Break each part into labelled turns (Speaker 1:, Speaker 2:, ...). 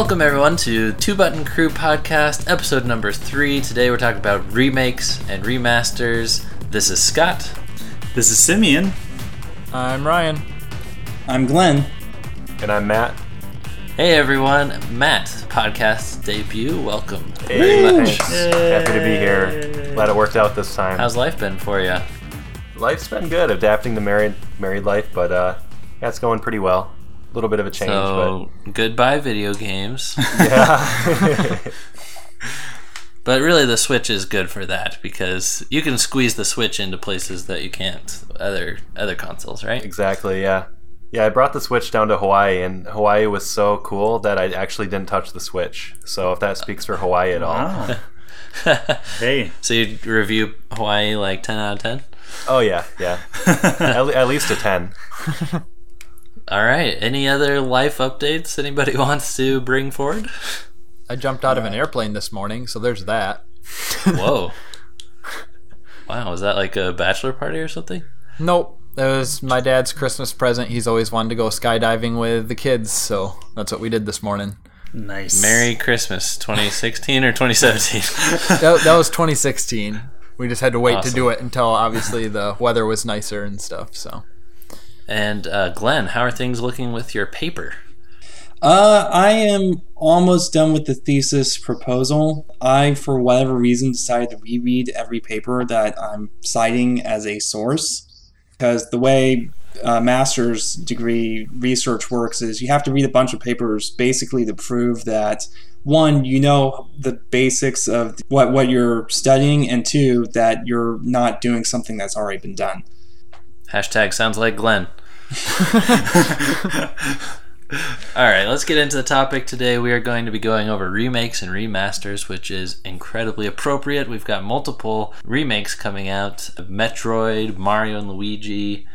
Speaker 1: Welcome everyone to Two Button Crew Podcast, episode number three. Today we're talking about remakes and remasters. This is Scott.
Speaker 2: This is Simeon.
Speaker 3: I'm Ryan.
Speaker 4: I'm Glenn.
Speaker 5: And I'm Matt.
Speaker 1: Hey everyone, Matt, podcast debut. Welcome.
Speaker 5: Hey, thanks. Happy to be here. Glad it worked out this time.
Speaker 1: How's life been for you?
Speaker 5: Life's been good, adapting to married married life, but uh, yeah, it's going pretty well. A little bit of a change,
Speaker 1: So goodbye video games.
Speaker 5: but yeah.
Speaker 1: but really, the Switch is good for that because you can squeeze the Switch into places that you can't other other consoles, right?
Speaker 5: exactly, yeah. Yeah, I brought the Switch down to Hawaii, and Hawaii was so cool that I actually didn't touch the Switch. So if that speaks for Hawaii at all,
Speaker 2: Wow. hey,
Speaker 1: So you review Hawaii like ten out of ten.
Speaker 5: oh yeah, yeah, at, le- at least a ten.
Speaker 1: All right. Any other life updates anybody wants to bring forward?
Speaker 3: I jumped out of an uh, airplane this morning, so there's that.
Speaker 1: Whoa. wow, was that like a bachelor party or something?
Speaker 3: Nope. It was my dad's Christmas present. He's always wanted to go skydiving with the kids, so that's what we did this morning.
Speaker 2: nice.
Speaker 1: Merry Christmas 2016 or 2017?
Speaker 3: That, that was 2016. We just had to wait
Speaker 1: Awesome.
Speaker 3: to do it until obviously the weather was nicer and stuff. So
Speaker 1: and uh, Glenn, how are things looking with your paper?
Speaker 4: Uh, I am almost done with the thesis proposal. I, for whatever reason, decided to reread every paper that I'm citing as a source because the way uh, master's degree research works is you have to read a bunch of papers basically to prove that one, you know the basics of what what you're studying, and two, that you're not doing something that's already been done.
Speaker 1: Hashtag sounds like Glenn. All right, let's get into the topic today. We are going to be going over remakes and remasters, which is incredibly appropriate. We've got multiple remakes coming out of Metroid, Mario and Luigi.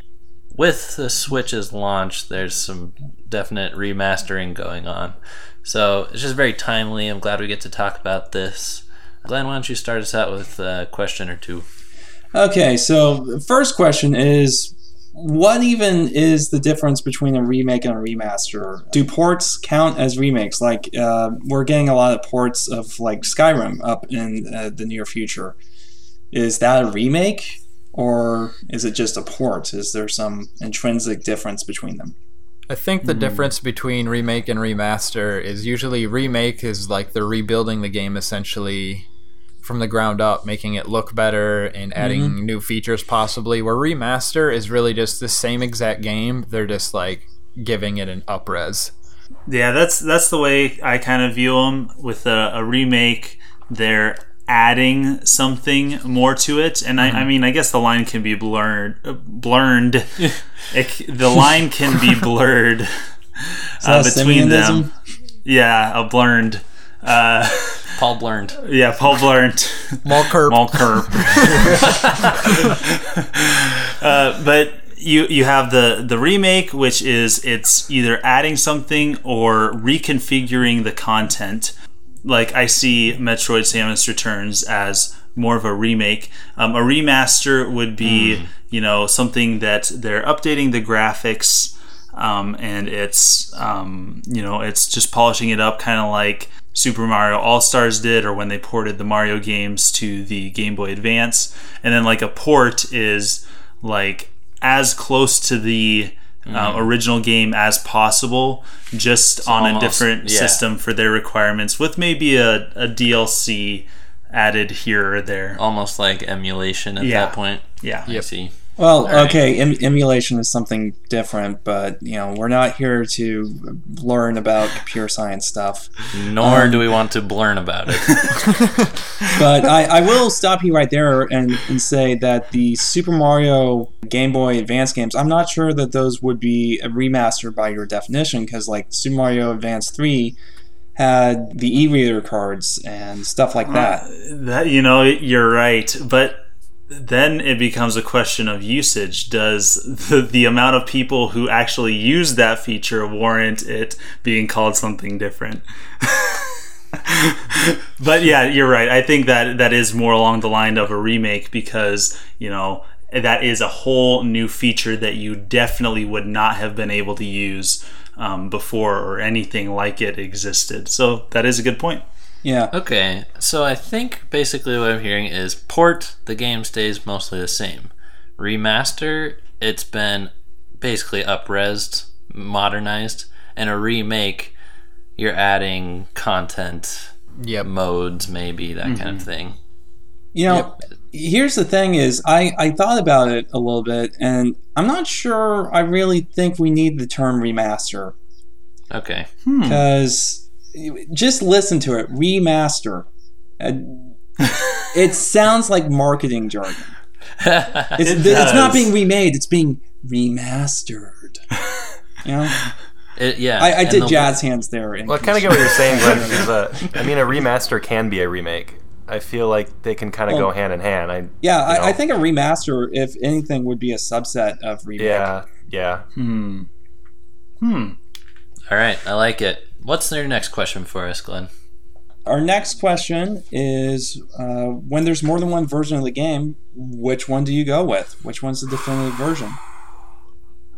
Speaker 1: With the Switch's launch, there's some definite remastering going on. So it's just very timely. I'm glad we get to talk about this. Glenn, why don't you start us out with a question or two?
Speaker 4: Okay, so the first question is what even is the difference between a remake and a remaster? Do ports count as remakes? Like, uh, we're getting a lot of ports of like Skyrim up in uh, the near future. Is that a remake or is it just a port? Is there some intrinsic difference between them?
Speaker 3: I think the difference between remake and remaster is usually remake is like they're rebuilding the game essentially from the ground up, making it look better and adding new features possibly. Where remaster is really just the same exact game, they're just like giving it an upres.
Speaker 2: Yeah, that's that's the way I kind of view them. With a, a remake, they're adding something more to it, and I, I mean, I guess the line can be blurred. Uh, blurred. it, the line can be blurred uh, between them. Yeah, a blurred. Uh,
Speaker 1: Paul Blurned.
Speaker 2: yeah, Paul blurred.
Speaker 3: Malkerp.
Speaker 2: Malkerp. uh, but you you have the the remake, which is it's either adding something or reconfiguring the content. Like I see Metroid: Samus Returns as more of a remake. Um, a remaster would be you know something that they're updating the graphics. Um, and it's um, you know it's just polishing it up, kind of like Super Mario All Stars did, or when they ported the Mario games to the Game Boy Advance. And then like a port is like as close to the uh, original game as possible, just on a different
Speaker 1: yeah.
Speaker 2: system for their requirements, with maybe a, a DLC added here or there.
Speaker 1: Almost like emulation at
Speaker 2: Yeah.
Speaker 1: that point.
Speaker 2: Yeah.
Speaker 1: I see.
Speaker 4: Well,
Speaker 1: right.
Speaker 4: okay, em- emulation is something different, but you know we're not here to learn about computer science stuff.
Speaker 1: Nor um, do we want to learn about it.
Speaker 4: But I, I will stop you right there and, and say that the Super Mario Game Boy Advance games, I'm not sure that those would be a remaster by your definition, because like Super Mario Advance 3 had the e-reader cards and stuff like uh, that.
Speaker 2: That you know, you're right, but then it becomes a question of usage. Does the, the amount of people who actually use that feature warrant it being called something different? but yeah, you're right. I think that that is more along the line of a remake because you know that is a whole new feature that you definitely would not have been able to use um, before or anything like it existed. So that is a good point.
Speaker 4: Yeah.
Speaker 1: Okay, so I think basically what I'm hearing is port, the game stays mostly the same. Remaster, it's been basically upresed, modernized, and a remake, you're adding content,
Speaker 3: Yep.
Speaker 1: modes, maybe that kind of mm-hmm. thing.
Speaker 4: You know, here's the thing is I, I thought about it a little bit and I'm not sure I really think we need the term remaster
Speaker 1: Okay. Hmm.
Speaker 4: because just listen to it remaster Uh, it sounds like marketing jargon it's,
Speaker 2: It
Speaker 4: it's not being remade it's being remastered you know
Speaker 1: It- yeah.
Speaker 4: I, I did
Speaker 1: the-
Speaker 4: jazz hands there in
Speaker 5: Well, I kind of get what you're saying, Glenn. Because, uh, I mean, a remaster can be a remake. I feel like they can kind of go hand in hand. I
Speaker 4: yeah
Speaker 5: you
Speaker 4: I, I think a remaster if anything would be a subset of remake
Speaker 5: yeah, yeah.
Speaker 2: Hmm. Hmm.
Speaker 1: All right, I like it. What's their next question for us, Glenn?
Speaker 4: Our next question is uh, when there's more than one version of the game, which one do you go with? Which one's the definitive version?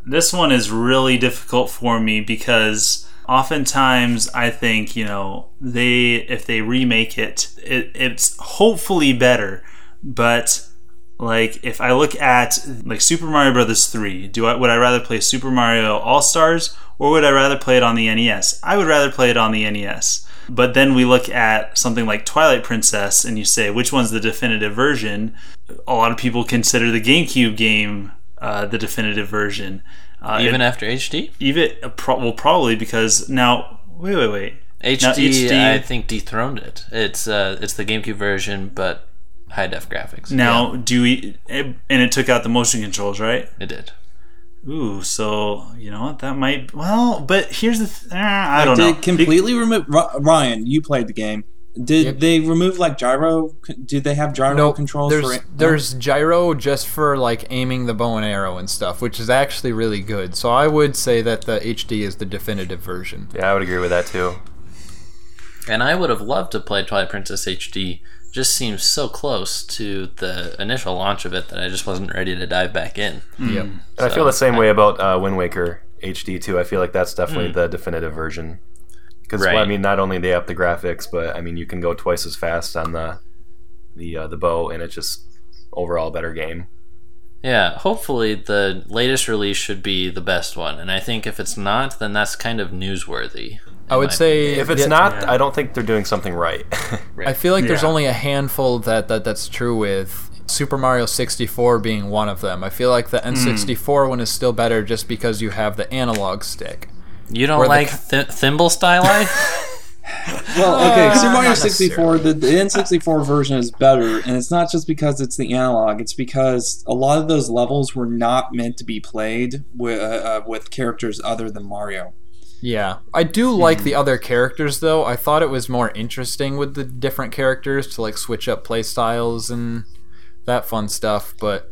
Speaker 2: This one is really difficult for me because oftentimes I think, you know, they if they remake it, it it's hopefully better. But like if I look at like Super Mario Brothers 3, do I would I rather play Super Mario All-Stars or would I rather play it on the NES? I would rather play it on the NES. But then we look at something like Twilight Princess and you say which one's the definitive version? A lot of people consider the GameCube game uh, the definitive version. Uh,
Speaker 1: Even
Speaker 2: it-
Speaker 1: after HD?
Speaker 2: even uh, well, probably because now wait, wait, wait. Now,
Speaker 1: HD,
Speaker 2: HD
Speaker 1: I think dethroned it. It's uh, it's the GameCube version, but high def graphics.
Speaker 2: Now, do we? And it took out the motion controls, right?
Speaker 1: it did.
Speaker 2: Ooh, so you know what? That might. Well, but here's the. Th- uh, I don't
Speaker 4: Did
Speaker 2: know.
Speaker 4: completely remove Ryan? You played the game. Did
Speaker 3: Yep.
Speaker 4: they remove like gyro? Did they have gyro
Speaker 3: No,
Speaker 4: controls
Speaker 3: there's
Speaker 4: for it?
Speaker 3: there's gyro just for like aiming the bow and arrow and stuff, which is actually really good. So I would say that the HD is the definitive version.
Speaker 5: Yeah, I would agree with that too.
Speaker 1: And I would have loved to play Twilight Princess HD. Just seems so close to the initial launch of it that I just wasn't ready to dive back in.
Speaker 3: Yep.
Speaker 5: And I feel the same way about uh, Wind Waker HD too. I feel like that's definitely the definitive version. Because
Speaker 1: Right.
Speaker 5: I mean, not only they up the graphics, but I mean, you can go twice as fast on the the uh, the bow, and it's just overall better game.
Speaker 1: Yeah, hopefully the latest release should be the best one. And I think if it's not, then that's kind of newsworthy.
Speaker 3: I would say
Speaker 5: If it's
Speaker 3: yeah,
Speaker 5: not,
Speaker 2: Yeah.
Speaker 5: I don't think they're doing something right.
Speaker 3: I feel like there's
Speaker 2: Yeah.
Speaker 3: only a handful that, that that's true with Super Mario 64 being one of them. I feel like the N64 one is still better just because you have the analog stick.
Speaker 1: You don't
Speaker 3: Or the
Speaker 1: like th- thimble style?
Speaker 4: Well, okay, Super Mario 64, the, the N64 version is better, and it's not just because it's the analog, it's because a lot of those levels were not meant to be played with, uh, uh, with characters other than Mario.
Speaker 3: Yeah, I do like the hmm. other characters though. I thought it was more interesting with the different characters to like switch up play styles and that fun stuff. But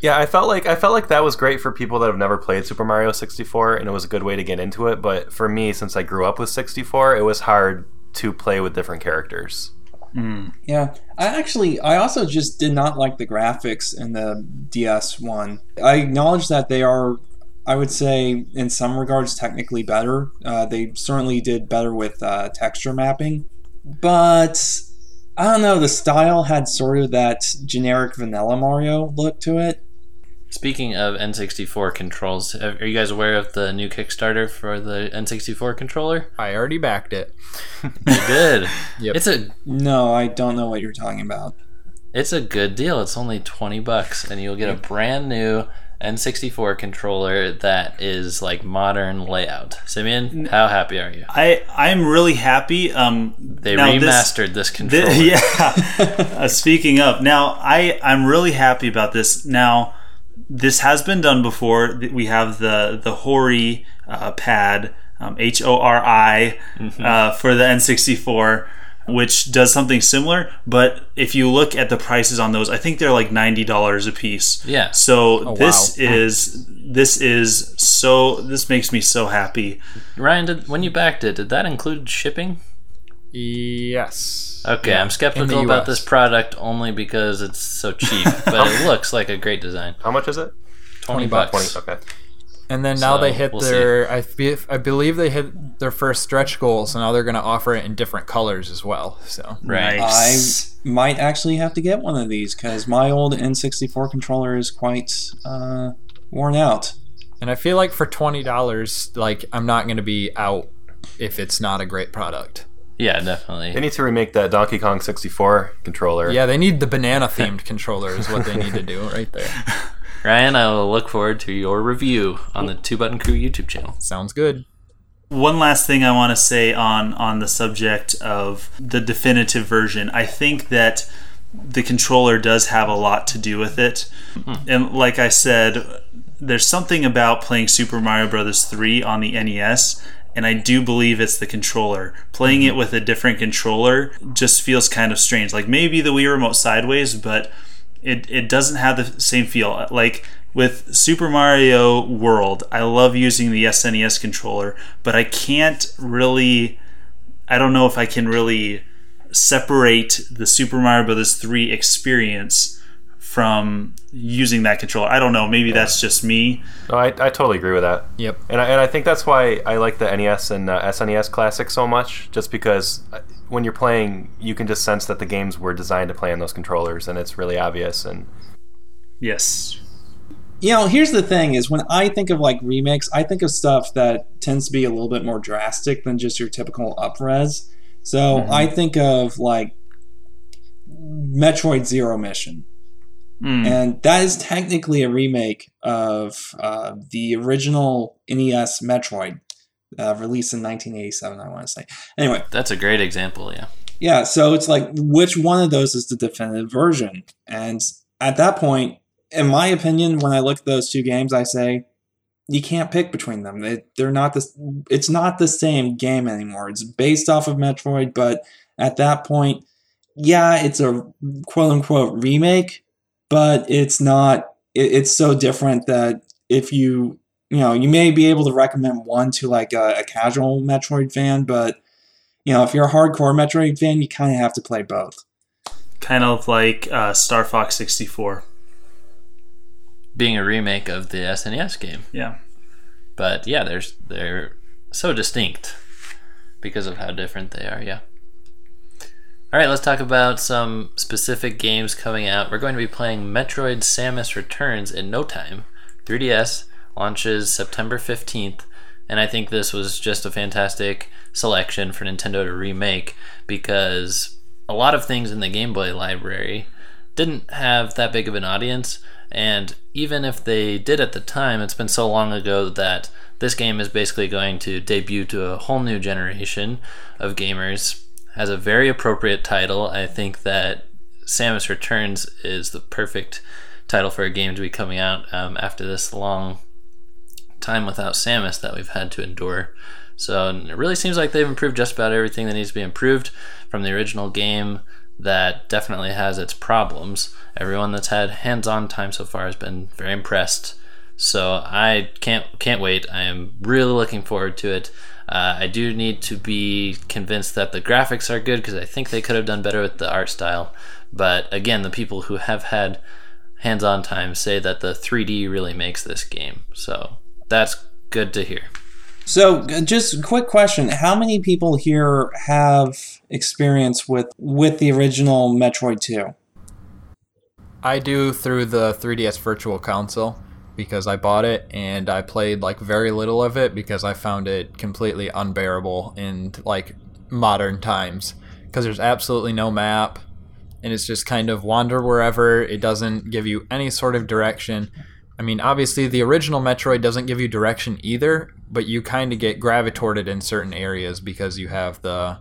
Speaker 5: Yeah, I felt like I felt like that was great for people that have never played Super Mario 64, and it was a good way to get into it. But for me, since I grew up with 64, it was hard to play with different characters. Hmm.
Speaker 4: Yeah, I actually, I also just did not like the graphics in the DS one. I acknowledge that they are, I would say, in some regards, technically better. Uh, they certainly did better with uh, texture mapping, but I don't know. The style had sort of that generic vanilla Mario look to it.
Speaker 1: Speaking of N64 controls, are you guys aware of the new Kickstarter for the N64 controller?
Speaker 3: I already backed it.
Speaker 1: You did.
Speaker 3: Yep.
Speaker 1: It's a
Speaker 4: No, I don't know what you're talking about.
Speaker 1: it's a good deal. It's only 20 bucks and you'll get a brand new N64 controller that is like modern layout. Simeon, how happy are you?
Speaker 2: I I'm really happy. Um,
Speaker 1: They
Speaker 2: now this-
Speaker 1: remastered this, controller.
Speaker 2: Th- yeah. uh, speaking of, now I I'm really happy about this. Now, this has been done before. We have the the Hori uh, pad, um, H O R I,
Speaker 1: Mm-hmm.
Speaker 2: uh, for the N64, which does something similar. But if you look at the prices on those, I think they're like ninety dollars a piece.
Speaker 1: Yeah.
Speaker 2: So oh, this
Speaker 3: wow.
Speaker 2: is this is so this makes me so happy.
Speaker 1: Ryan, did, when you backed it, did that include shipping?
Speaker 3: Yes.
Speaker 1: Okay, I'm skeptical about this product only because it's so cheap, but it looks like a great design.
Speaker 5: How much is it?
Speaker 1: 20
Speaker 3: bucks.
Speaker 1: bucks.
Speaker 5: Twenty. Okay.
Speaker 3: And then now
Speaker 1: So,
Speaker 3: they hit
Speaker 1: we'll
Speaker 3: their, I, be, I believe they hit their first stretch goal, so now they're going to offer it in different colors as well. So
Speaker 1: Right.
Speaker 4: I might actually have to get one of these because my old N64 controller is quite uh, worn out.
Speaker 3: And I feel like for twenty dollars, like I'm not going to be out if it's not a great product.
Speaker 1: Yeah, definitely.
Speaker 5: They need to remake that Donkey Kong 64 controller.
Speaker 3: Yeah, they need the banana themed controller is what they need to do right there.
Speaker 1: Ryan, I will look forward to your review on the Two Button Crew YouTube channel.
Speaker 3: Sounds good.
Speaker 2: One last thing I want to say on on the subject of the definitive version. I think that the controller does have a lot to do with it. Hmm. And like I said, there's something about playing Super Mario Brothers 3 on the NES and I do believe it's the controller. Playing mm-hmm. it with a different controller just feels kind of strange. Like maybe the Wii remote sideways, but it, it doesn't have the same feel. Like with Super Mario World, I love using the SNES controller, but I can't really. I don't know if I can really separate the Super Mario Bros. 3 experience from using that controller. I don't know. Maybe that's just me.
Speaker 5: No, I, I totally agree with that.
Speaker 3: Yep.
Speaker 5: And I, and I think that's why I like the NES and uh, SNES Classic so much, just because uh, when you're playing, you can just sense that the games were designed to play on those controllers, and it's really obvious. And
Speaker 2: Yes.
Speaker 4: You know, here's the thing: is when I think of like remakes, I think of stuff that tends to be a little bit more drastic than just your typical upres. So I think of like Metroid Zero Mission.
Speaker 2: Mm.
Speaker 4: And that is technically a remake of uh, the original NES Metroid, uh, released in 1987, I want to say. Anyway,
Speaker 1: That's a great example, yeah.
Speaker 4: yeah, so it's like, which one of those is the definitive version? And at that point, in my opinion, when I look at those two games, I say, you can't pick between them. They, they're not the. It's not the same game anymore. It's based off of Metroid, but at that point, yeah, it's a quote unquote remake, but it's not. It, it's so different that if you you know you may be able to recommend one to like a, a casual Metroid fan, but you know if you're a hardcore Metroid fan, you kind of have to play both.
Speaker 2: Kind of like uh, Star Fox 64.
Speaker 1: Being a remake of the SNES game.
Speaker 2: Yeah.
Speaker 1: But yeah, there's they're so distinct because of how different they are, yeah. All right, let's talk about some specific games coming out. We're going to be playing Metroid Samus Returns in no time. 3DS launches September 15th, and I think this was just a fantastic selection for Nintendo to remake because a lot of things in the Game Boy library didn't have that big of an audience, and even if they did at the time, it's been so long ago that this game is basically going to debut to a whole new generation of gamers. Has a very appropriate title. I think that Samus Returns is the perfect title for a game to be coming out um, after this long time without Samus that we've had to endure. So it really seems like they've improved just about everything that needs to be improved from the original game that definitely has its problems. Everyone that's had hands-on time so far has been very impressed. So I can't can't wait. I am really looking forward to it. Uh, I do need to be convinced that the graphics are good because I think they could have done better with the art style. But again, the people who have had hands-on time say that the 3D really makes this game. So that's good to hear.
Speaker 4: So, just a quick question: How many people here have experience with with the original Metroid Two?
Speaker 3: I do through the 3DS Virtual Console because I bought it and I played like very little of it because I found it completely unbearable in like modern times because there's absolutely no map and it's just kind of wander wherever. It doesn't give you any sort of direction. I mean, obviously the original Metroid doesn't give you direction either, but you kind of get gravitated in certain areas because you have the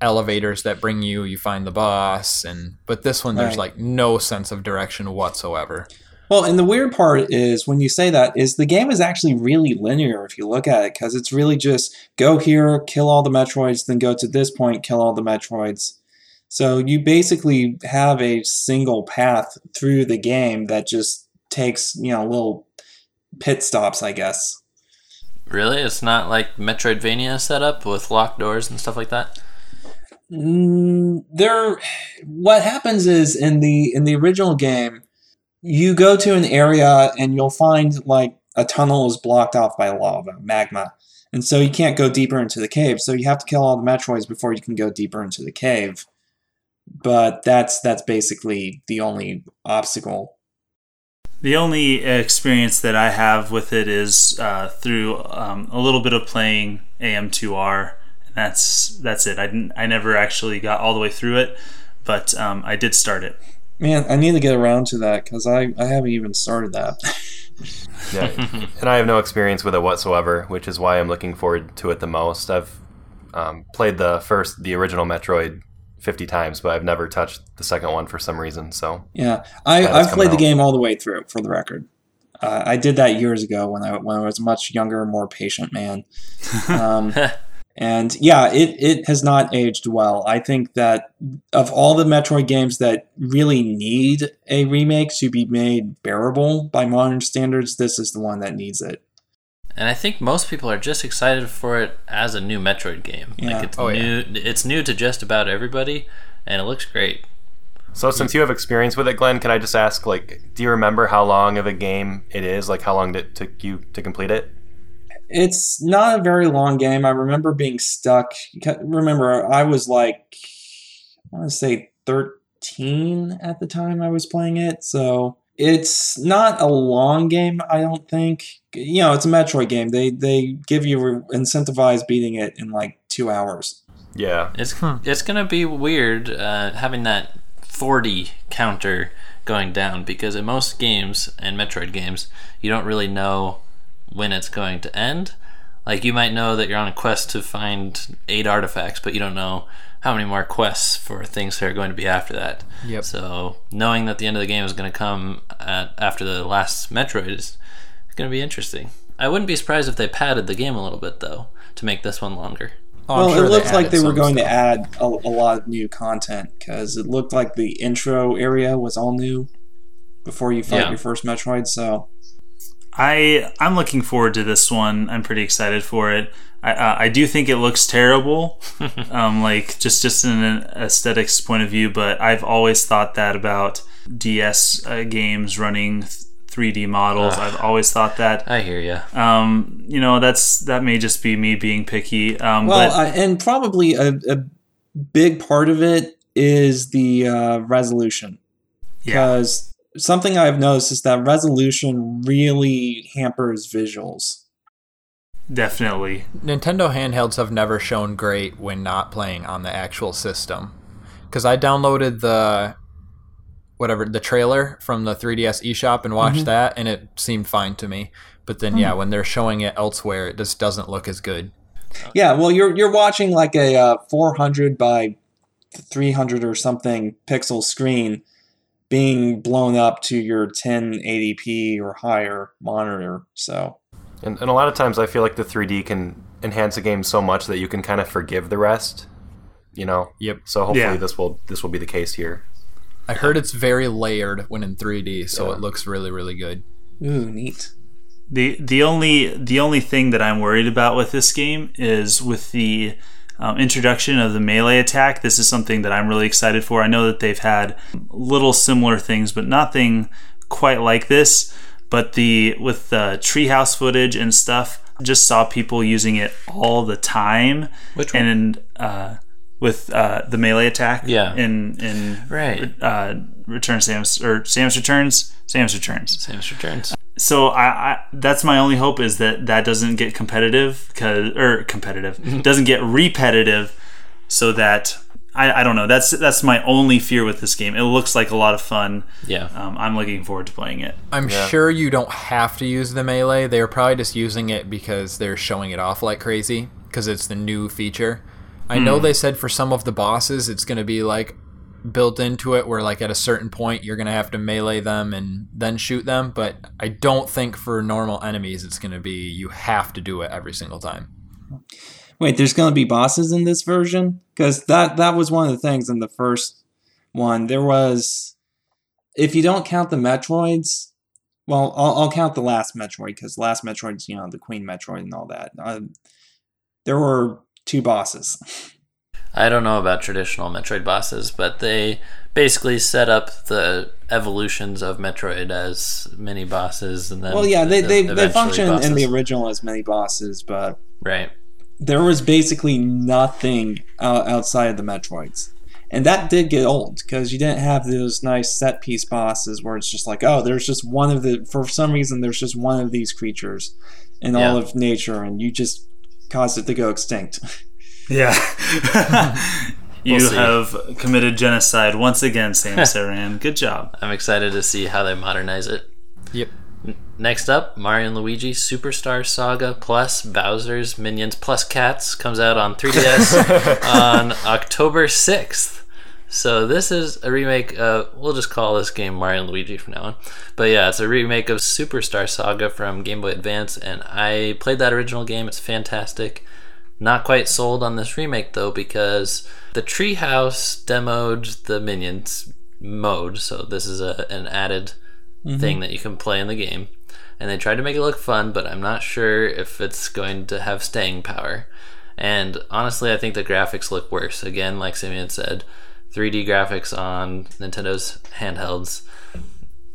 Speaker 3: elevators that bring you you find the boss and but this one there's
Speaker 4: Right.
Speaker 3: like no sense of direction whatsoever
Speaker 4: Well, and the weird part is when you say that is the game is actually really linear if you look at it because it's really just go here, kill all the Metroids, then go to this point, kill all the Metroids. So you basically have a single path through the game that just takes you know little pit stops, I guess.
Speaker 1: Really? It's not like Metroidvania setup with locked doors and stuff like that?
Speaker 4: Mm, there, what happens is in the in the original game, you go to an area and you'll find like a tunnel is blocked off by lava, magma. And so you can't go deeper into the cave. So you have to kill all the Metroids before you can go deeper into the cave. But that's that's basically the only obstacle.
Speaker 2: The only experience that I have with it is uh, through um, a little bit of playing AM2R. And that's that's it. I didn't. I never actually got all the way through it, but um, I did start it.
Speaker 4: Man, I need to get around to that because I, I haven't even started that.
Speaker 5: Yeah, and I have no experience with it whatsoever, which is why I'm looking forward to it the most. I've um, played the first, the original Metroid, 50 times, but I've never touched the second one for some reason. So
Speaker 4: yeah, I I've played the game all the way through, for the record. Uh, I did that years ago when I when I was a much younger, more patient man. Um, and yeah, it, it has not aged well. I think that of all the Metroid games that really need a remake to be made bearable by modern standards, this is the one that needs it.
Speaker 1: And I think most people are just excited for it as a new Metroid game.
Speaker 4: Yeah.
Speaker 1: Like it's
Speaker 3: Oh, yeah.
Speaker 1: new. It's new to just about everybody, and it looks great.
Speaker 5: So since you have experience with it, Glenn, can I just ask, like, do you remember how long of a game it is? Like, how long did it took you to complete it?
Speaker 4: It's not a very long game. I remember being stuck. Remember, I was like, I want to say 13 at the time I was playing it. So it's not a long game, I don't think. You know, it's a Metroid game. They they give you incentivize beating it in like two hours.
Speaker 5: Yeah,
Speaker 1: It's it's gonna be weird uh, having that 40 counter going down because in most games and Metroid games, you don't really know when it's going to end. Like you might know that you're on a quest to find eight artifacts, but you don't know how many more quests for things that are going to be after that.
Speaker 3: Yep.
Speaker 1: So knowing that the end of the game is going to come at, after the last Metroid is going to be interesting. I wouldn't be surprised if they padded the game a little bit though to make this one longer.
Speaker 3: Oh,
Speaker 4: well,
Speaker 3: sure
Speaker 4: it looked like they were
Speaker 3: some
Speaker 4: going to add a, a lot of new content because it looked like the intro area was all new before you fight
Speaker 1: Yeah.
Speaker 4: your first Metroid. So
Speaker 2: I I'm looking forward to this one. I'm pretty excited for it. I uh, I do think it looks terrible, um, like just just in an aesthetics point of view. But I've always thought that about DS uh, games running 3D models.
Speaker 1: Ugh.
Speaker 2: I've always thought that.
Speaker 1: I hear you.
Speaker 2: Um, you know, that's that may just be me being picky. Um,
Speaker 4: well,
Speaker 2: but
Speaker 4: I, and probably a, a big part of it is the uh, resolution.
Speaker 2: yeah,
Speaker 4: because something I've noticed is that resolution really hampers visuals.
Speaker 2: Definitely.
Speaker 3: Nintendo handhelds have never shown great when not playing on the actual system. Because I downloaded the whatever the trailer from the 3DS eShop and watched that, and it seemed fine to me. But then, yeah, when they're showing it elsewhere, it just doesn't look as good.
Speaker 4: Yeah, well, you're you're watching like a uh, 400 by 300 or something pixel screen being blown up to your 1080p or higher monitor. So
Speaker 5: and, and a lot of times I feel like the 3D can enhance a game so much that you can kind of forgive the rest. You know.
Speaker 3: Yep.
Speaker 5: So hopefully
Speaker 2: Yeah.
Speaker 5: this will this will be the case here.
Speaker 3: I heard it's very layered when in 3D, so
Speaker 5: Yeah.
Speaker 3: it looks really, really good.
Speaker 4: ooh, neat.
Speaker 2: The the only the only thing that I'm worried about with this game is with the um, introduction of the melee attack. This is something that I'm really excited for. I know that they've had little similar things, but nothing quite like this. But the with the treehouse footage and stuff, just saw people using it all the time.
Speaker 1: Which one?
Speaker 2: And uh, with uh, the melee attack,
Speaker 1: Yeah.
Speaker 2: in in
Speaker 1: Right.
Speaker 2: uh, Return Samus or Samus Returns, Samus Returns
Speaker 1: Samus Returns.
Speaker 2: so I, I that's my only hope is that that doesn't get competitive cause or competitive doesn't get repetitive so that I, I don't know that's that's my only fear with this game it looks like a lot of fun
Speaker 1: Yeah.
Speaker 2: um, i'm looking forward to playing it
Speaker 3: I'm
Speaker 5: Yeah.
Speaker 3: sure you don't have to use the melee. They're probably just using it because they're showing it off like crazy because it's the new feature. I know they said for some of the bosses it's going to be like built into it where like at a certain point you're going to have to melee them and then shoot them, but I don't think for normal enemies it's going to be you have to do it every single time.
Speaker 4: Wait, there's going to be bosses in this version because that that was one of the things in the first one. There was, if you don't count the Metroids, well, I'll, I'll count the last Metroid because last Metroid's you know the Queen Metroid and all that. Uh, there were two bosses.
Speaker 1: I don't know about traditional Metroid bosses, but they basically set up the evolutions of Metroid as mini bosses, and then
Speaker 4: Well, yeah, they they, they function in the original as mini bosses, but
Speaker 1: right.
Speaker 4: There was basically nothing uh, outside of the Metroids. And that did get old because you didn't have those nice set piece bosses where it's just like, oh, there's just one of the, for some reason, there's just one of these creatures in all of nature, and you just caused it to go extinct.
Speaker 2: Yeah. you
Speaker 1: We'll see.
Speaker 2: have committed genocide once again, Sam Saran. Good job.
Speaker 1: I'm excited to see how they modernize it.
Speaker 3: Yep.
Speaker 1: Next up, Mario and Luigi Superstar Saga plus Bowser's Minions plus Cats comes out on 3DS on October 6th. So this is a remake of, we'll just call this game Mario and Luigi from now on. But yeah, it's a remake of Superstar Saga from Game Boy Advance, and I played that original game. It's fantastic. Not quite sold on this remake though, because the Treehouse demoed the Minions mode, so this is a, an added thing mm-hmm. that you can play in the game. And they tried to make it look fun, but I'm not sure if it's going to have staying power. And honestly, I think the graphics look worse. Again, like Simeon said, 3D graphics on Nintendo's handhelds,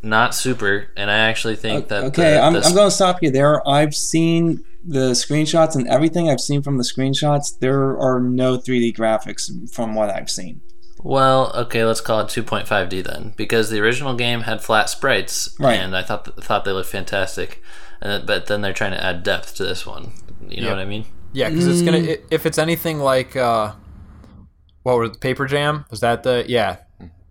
Speaker 1: not super. And I actually think that
Speaker 4: okay,
Speaker 1: the,
Speaker 4: I'm,
Speaker 1: the-
Speaker 4: I'm going to stop you there. I've seen the screenshots and everything I've seen from the screenshots. There are no 3D graphics from what I've seen.
Speaker 1: Well, okay, let's call it 2.5D then, because the original game had flat sprites,
Speaker 4: Right.
Speaker 1: and I thought thought they looked fantastic. And then- but then they're trying to add depth to this one. You know
Speaker 3: Yep.
Speaker 1: what I mean?
Speaker 3: Yeah, because it's gonna i- if it's anything like uh, what was it, Paper Jam? Was that the yeah?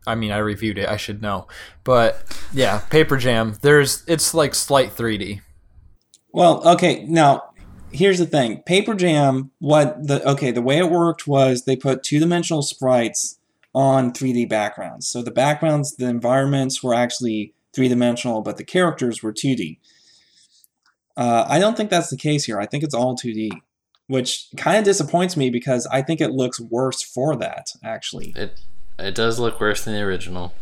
Speaker 3: I mean, I reviewed it. I should know, but yeah, Paper Jam. There's it's like slight 3D.
Speaker 4: Well, okay, now here's the thing. Paper Jam, what the okay, the way it worked was they put two-dimensional sprites on 3D backgrounds. So the backgrounds, the environments were actually three-dimensional, but the characters were 2D. Uh, I don't think that's the case here. I think it's all 2D, which kind of disappoints me because I think it looks worse for that, actually.
Speaker 1: It it does look worse than the original.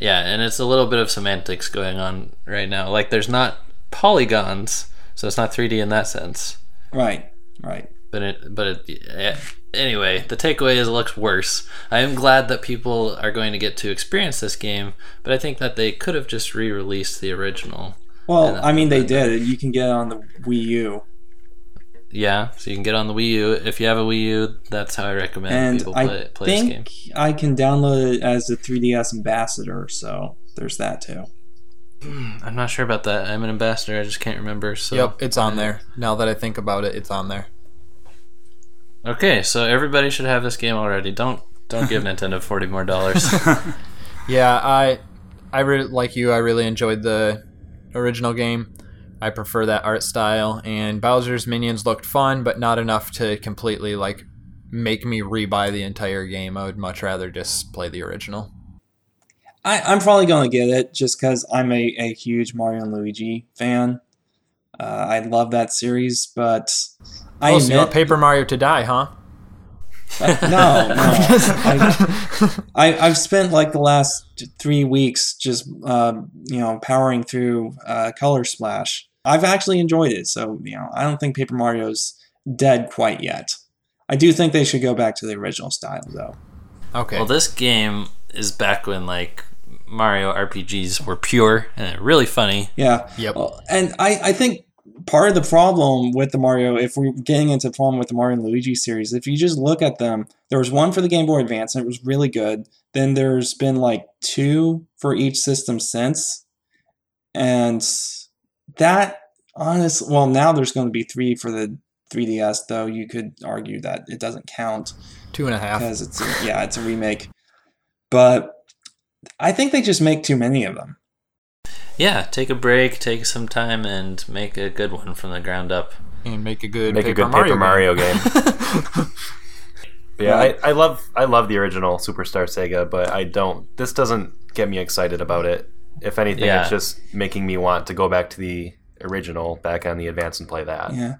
Speaker 1: Yeah, and it's a little bit of semantics going on right now. Like there's not polygons, so it's not 3D in that sense.
Speaker 4: Right, right.
Speaker 1: But it but it eh, anyway, the takeaway is it looks worse. I am glad that people are going to get to experience this game, but I think that they could have just re-released the original.
Speaker 4: Well,
Speaker 1: And,
Speaker 4: I mean, they did. You can get it on the Wii U.
Speaker 1: Yeah, so you can get on the Wii U. If you have a Wii U, that's how I recommend
Speaker 4: and
Speaker 1: people
Speaker 4: I
Speaker 1: play, play this
Speaker 4: think
Speaker 1: game.
Speaker 4: I can download it as a 3DS ambassador, so there's that too.
Speaker 1: Hmm, I'm not sure about that. I'm an ambassador. I just can't remember. So
Speaker 3: Yep, it's on there. Now that I think about it, it's on there.
Speaker 1: Okay, so everybody should have this game already. Don't don't give Nintendo forty more dollars.
Speaker 3: Yeah, I I really like you. I really enjoyed the original game. I prefer that art style, and Bowser's minions looked fun, but not enough to completely like make me rebuy the entire game. I would much rather just play the original.
Speaker 4: I, I'm probably going to get it just because I'm a, a huge Mario and Luigi fan. Uh, I love that series, but I
Speaker 3: oh, so you want Paper Mario to die, huh?
Speaker 4: uh, no, no. I, I, I've spent like the last three weeks just, uh, you know, powering through uh, Color Splash. I've actually enjoyed it, so you know, I don't think Paper Mario's dead quite yet. I do think they should go back to the original style, though.
Speaker 3: Okay.
Speaker 1: well, this game is back when like Mario RPGs were pure and really funny.
Speaker 4: Yeah.
Speaker 3: Yep.
Speaker 4: Well, and I, I think part of the problem with the Mario, if we're getting into the problem with the Mario and Luigi series, if you just look at them, there was one for the Game Boy Advance and it was really good. Then there's been like two for each system since. And that, honest, well, now there's going to be three for the 3DS, though you could argue that it doesn't count
Speaker 3: Two and a half.
Speaker 4: because it's yeah, it's a remake. But I think they just make too many of them.
Speaker 1: Yeah, take a break, take some time, and make a good one from the ground up.
Speaker 3: And make a good
Speaker 5: Make a good
Speaker 3: Mario
Speaker 5: Paper Mario
Speaker 3: game.
Speaker 5: game. Yeah, I, I love I love the original Superstar Saga, but I don't. This doesn't get me excited about it. If anything,
Speaker 1: Yeah.
Speaker 5: it's just making me want to go back to the original back on the Advance and play that.
Speaker 4: Yeah.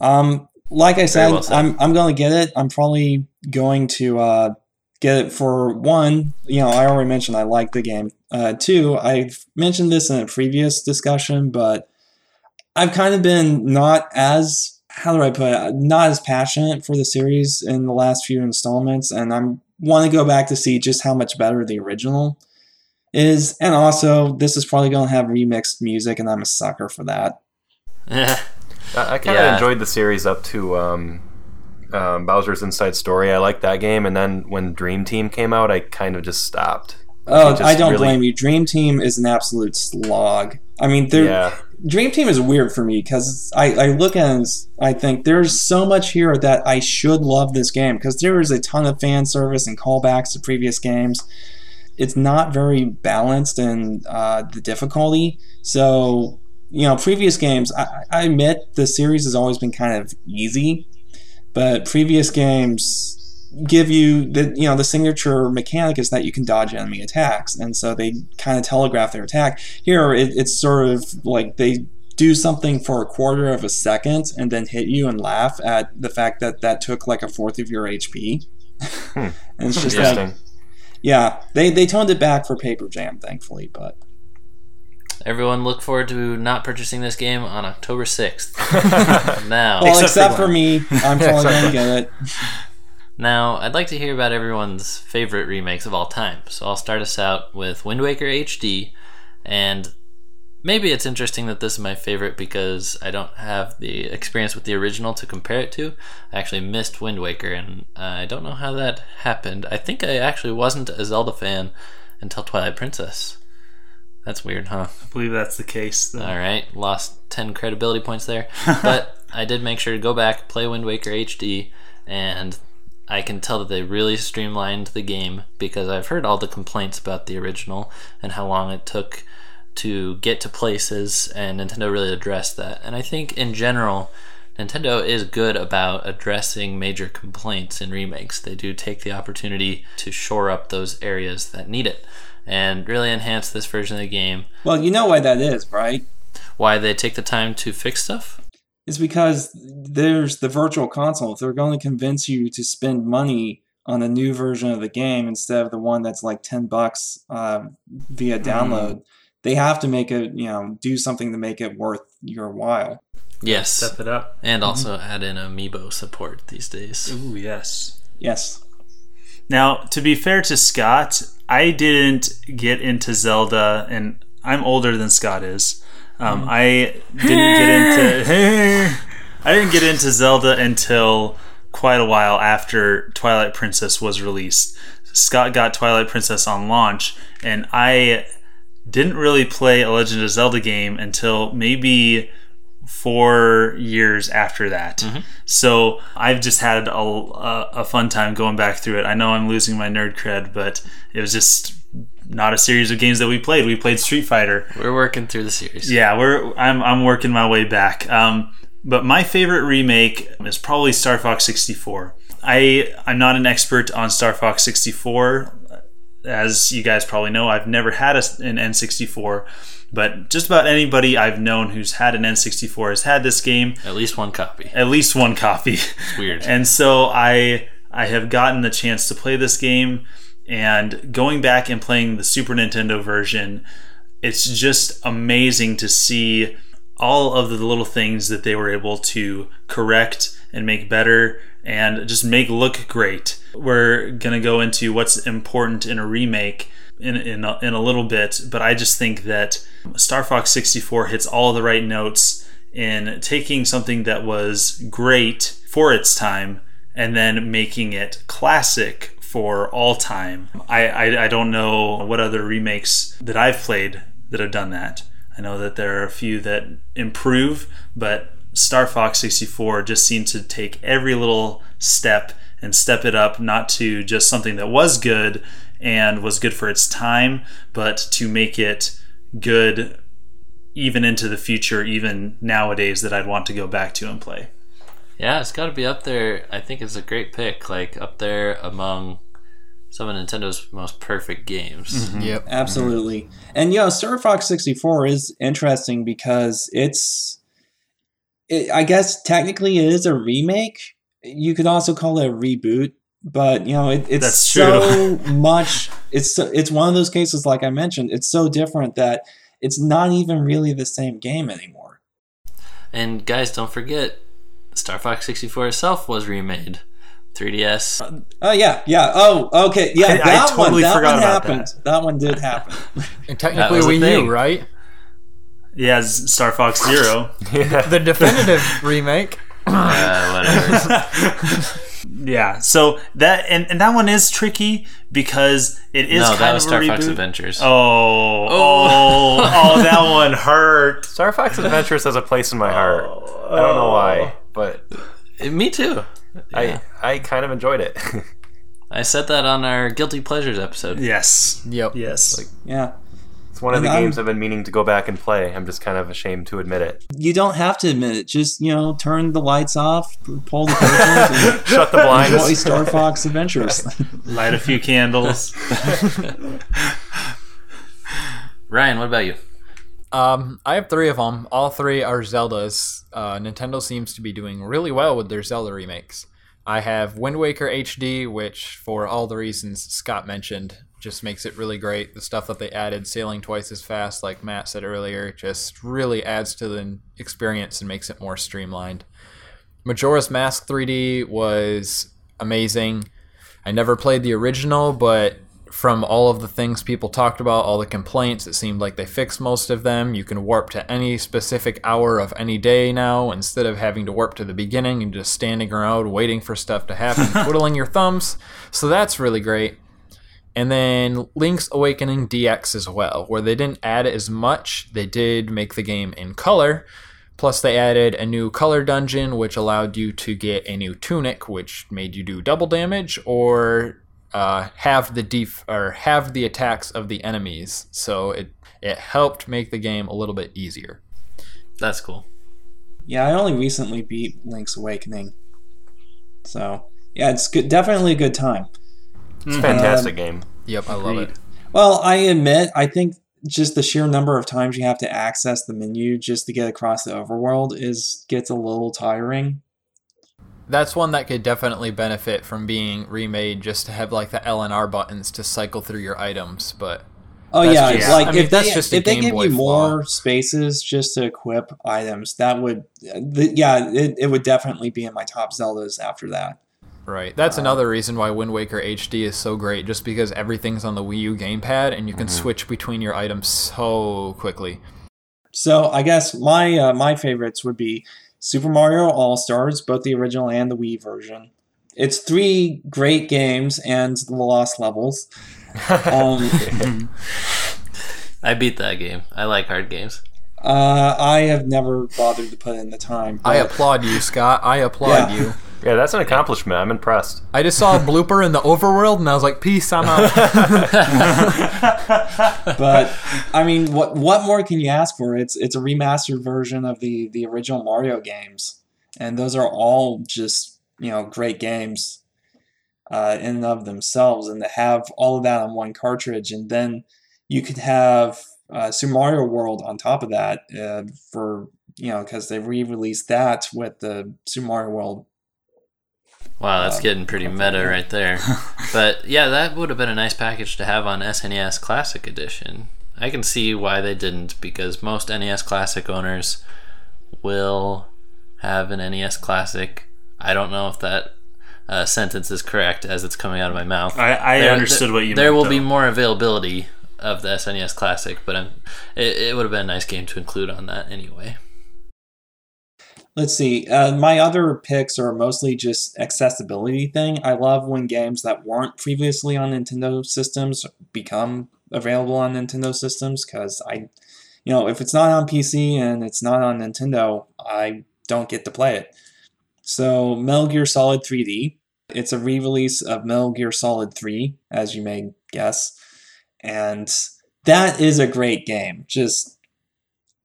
Speaker 4: Um, like I said,
Speaker 1: well said.
Speaker 4: I'm I'm going to get it. I'm probably going to uh, get it for one. You know, I already mentioned I like the game. Uh, two, I've mentioned this in a previous discussion, but I've kind of been not as how do I put it? Not as passionate for the series in the last few installments, and I'm want to go back to see just how much better the original is. And also, this is probably going to have remixed music, and I'm a sucker for that.
Speaker 5: I, I kind of
Speaker 1: Yeah.
Speaker 5: enjoyed the series up to um, um, Bowser's Inside Story. I liked that game, and then when Dream Team came out, I kind of just stopped.
Speaker 4: Oh,
Speaker 5: just
Speaker 4: I don't
Speaker 5: really-
Speaker 4: blame you. Dream Team is an absolute slog. I mean, there.
Speaker 5: Yeah,
Speaker 4: Dream Team is weird for me because I, I look at it I think there's so much here that I should love this game because there is a ton of fan service and callbacks to previous games. It's not very balanced in uh, the difficulty. So, you know, previous games, I, I admit the series has always been kind of easy, but previous games give you the you know the signature mechanic is that you can dodge enemy attacks. And so they kind of telegraph their attack. Here it, it's sort of like they do something for a quarter of a second and then hit you and laugh at the fact that that took like a fourth of your hp
Speaker 5: Hmm.
Speaker 4: and it's just like yeah they they toned it back for paper jam thankfully but
Speaker 1: Everyone look forward to not purchasing this game on October 6th. now,
Speaker 4: well
Speaker 2: Except
Speaker 4: except,
Speaker 2: for
Speaker 4: for me i'm probably gonna get it
Speaker 1: now I'd like to hear about everyone's favorite remakes of all time. So I'll start us out with Wind Waker HD, and maybe it's interesting that this is my favorite because I don't have the experience with the original to compare it to. I actually missed Wind Waker, and I don't know how that happened. I think I actually wasn't a Zelda fan until Twilight Princess. That's weird, huh?
Speaker 2: I believe that's the case. though.
Speaker 1: All right, lost 10 credibility points there. but I did make sure to go back, play Wind Waker HD, and I can tell that they really streamlined the game because I've heard all the complaints about the original and how long it took to get to places, and Nintendo really addressed that. And I think in general, Nintendo is good about addressing major complaints in remakes. They do take the opportunity to shore up those areas that need it and really enhance this version of the game
Speaker 4: well you know why that is right
Speaker 1: why they take the time to fix stuff.
Speaker 4: is because there's the virtual console. If they're going to convince you to spend money on a new version of the game instead of the one that's like ten bucks uh, via download, they have to make it you know do something to make it worth your while.
Speaker 1: Yes,
Speaker 2: Step it up.
Speaker 1: and also add in amiibo support these days.
Speaker 2: Ooh, yes.
Speaker 4: Yes,
Speaker 2: Now, to be fair to Scott, I didn't get into Zelda, and I'm older than Scott is. Um, I didn't get into I didn't get into Zelda until quite a while after Twilight Princess was released. Scott got Twilight Princess on launch, and I didn't really play a Legend of Zelda game until maybe four years after that. So I've just had a, a, a fun time going back through it. I know I'm losing my nerd cred, but it was just not a series of games that we played. We played Street Fighter.
Speaker 1: We're working through the series.
Speaker 2: Yeah, we're I'm I'm working my way back. Um, but my favorite remake is probably Star Fox 64. I I'm not an expert on Star Fox 64, as you guys probably know. I've never had a, an N64, but just about anybody I've known who's had an N64 has had this game
Speaker 1: At least one copy.
Speaker 2: at least one copy.
Speaker 1: weird.
Speaker 2: and so I I have gotten the chance to play this game and going back and playing the Super Nintendo version, it's just amazing to see all of the little things that they were able to correct and make better and just make look great. We're to go into what's important in a remake in, in, a, in a little bit, but I just think that Star Fox 64 hits all the right notes in taking something that was great for its time and then making it classic for all time. I, I, I don't know what other remakes that I've played that have done that. I know that there are a few that improve, but Star Fox 64 just seemed to take every little step and step it up, not to just something that was good and was good for its time, but to make it good even into the future, even nowadays, that I'd want to go back to and play.
Speaker 1: Yeah, it's got to be up there. I think it's a great pick. Like up there among some of Nintendo's most perfect games. Mm-hmm.
Speaker 3: Yep.
Speaker 4: absolutely. And you know, Star Fox 64 is interesting because it's, it, I guess technically it is a remake. You could also call it a reboot, but you know, it, it's
Speaker 2: That's
Speaker 4: so much. It's so, it's one of those cases, like I mentioned, it's so different that it's not even really the same game anymore.
Speaker 1: And guys, don't forget, Star Fox 64 itself was remade. 3DS.
Speaker 4: Uh, oh yeah, yeah. Oh, okay, yeah.
Speaker 2: I- I
Speaker 4: that
Speaker 2: totally
Speaker 4: one, that
Speaker 2: forgot
Speaker 4: one
Speaker 2: about
Speaker 4: happened. That. one did happen.
Speaker 3: And technically
Speaker 1: was a
Speaker 3: Wii. U, right?
Speaker 2: Yeah, has Star Fox Zero.
Speaker 3: The definitive remake.
Speaker 1: Uh, whatever.
Speaker 2: yeah, so that and, and that one is tricky because it is
Speaker 1: no,
Speaker 2: kind
Speaker 1: that was
Speaker 2: of
Speaker 1: Star
Speaker 2: a
Speaker 1: Fox. Adventures.
Speaker 2: Oh, oh, oh, that one hurt.
Speaker 5: Star Fox Adventures has a place in my heart. I don't know why, but
Speaker 1: Uh, Me too. Yeah.
Speaker 5: I I kind of enjoyed it.
Speaker 1: I said that on our Guilty Pleasures episode.
Speaker 2: Yes,
Speaker 3: Yep.
Speaker 2: yes.
Speaker 4: Yeah,
Speaker 5: it's one of the
Speaker 4: I'm-
Speaker 5: games I've been meaning to go back and play. I'm just kind of ashamed to admit it.
Speaker 4: you don't have to admit it. Just you know, turn the lights off, pull the curtains,
Speaker 5: Shut the
Speaker 4: and enjoy
Speaker 5: blinds.
Speaker 4: Star Fox Adventures.
Speaker 2: Light a few candles.
Speaker 1: Ryan, what about you?
Speaker 3: Um, I have three of them. All three are Zeldas. Uh, Nintendo seems to be doing really well with their Zelda remakes. I have Wind Waker HD, which, for all the reasons Scott mentioned, just makes it really great. The stuff that they added, sailing twice as fast, like Matt said earlier, just really adds to the experience and makes it more streamlined. Majora's Mask 3D was amazing. I never played the original, but from all of the things people talked about, all the complaints, it seemed like they fixed most of them. You can warp to any specific hour of any day now instead of having to warp to the beginning and just standing around waiting for stuff to happen, twiddling your thumbs. So that's really great. And then Link's Awakening DX as well, where they didn't add as much. They did make the game in color. Plus, they added a new color dungeon, which allowed you to get a new tunic, which made you do double damage or uh, have the def- or have the attacks of the enemies. So it it helped make the game a little bit easier.
Speaker 1: That's cool.
Speaker 4: yeah, I only recently beat Link's Awakening, so yeah, it's good. Definitely a good time.
Speaker 5: It's a fantastic game.
Speaker 3: Yep, I love it.
Speaker 4: Well, I admit, I think just the sheer number of times you have to access the menu just to get across the overworld is gets a little tiring.
Speaker 3: That's one that could definitely benefit from being remade, just to have like the L and R buttons to cycle through your items. But
Speaker 4: Oh
Speaker 3: That's
Speaker 4: yeah,
Speaker 3: just-
Speaker 4: like
Speaker 3: I mean,
Speaker 4: if
Speaker 3: that's
Speaker 4: they,
Speaker 3: just a
Speaker 4: if they give
Speaker 3: Boy
Speaker 4: you
Speaker 3: flaw.
Speaker 4: more spaces just to equip items, that would, the, yeah, it, it would definitely be in my top Zeldas after that.
Speaker 3: Right. That's another reason why Wind Waker HD is so great, just because everything's on the Wii U gamepad and you can switch between your items so quickly.
Speaker 4: So I guess my uh, my favorites would be Super Mario All Stars, both the original and the Wii version. It's three great games and the lost levels. Um,
Speaker 1: I beat that game. I like hard games.
Speaker 4: uh, I have never bothered to put in the time.
Speaker 3: I applaud you, Scott. I applaud
Speaker 4: Yeah.
Speaker 3: you.
Speaker 5: Yeah, that's an accomplishment. I'm impressed.
Speaker 3: I just saw a blooper in the overworld and I was like, peace, I'm out.
Speaker 4: but I mean, what what more can you ask for? It's it's a remastered version of the the original Mario games, and those are all just you know great games uh, in and of themselves. And to have all of that on one cartridge, and then you could have uh, Super Mario World on top of that uh, for you know because they re-released that with the Super Mario World.
Speaker 1: Wow, that's
Speaker 4: Uh,
Speaker 1: getting pretty meta right there. but yeah, that would have been a nice package to have on SNES Classic Edition. I can see why they didn't because most NES Classic owners will have an NES Classic. I don't know if that uh, sentence is correct as it's coming out of my mouth.
Speaker 2: I, I
Speaker 1: There-
Speaker 2: understood what you meant.
Speaker 1: There
Speaker 2: meant.
Speaker 1: will be more availability of the SNES Classic, but it, it would have been a nice game to include on that anyway.
Speaker 4: Let's see. Uh, my other picks are mostly just accessibility thing. I love when games that weren't previously on Nintendo systems become available on Nintendo systems because I, you know, if it's not on PC and it's not on Nintendo, I don't get to play it. So Metal Gear Solid 3D. It's a re-release of Metal Gear Solid 3, as you may guess, and that is a great game. Just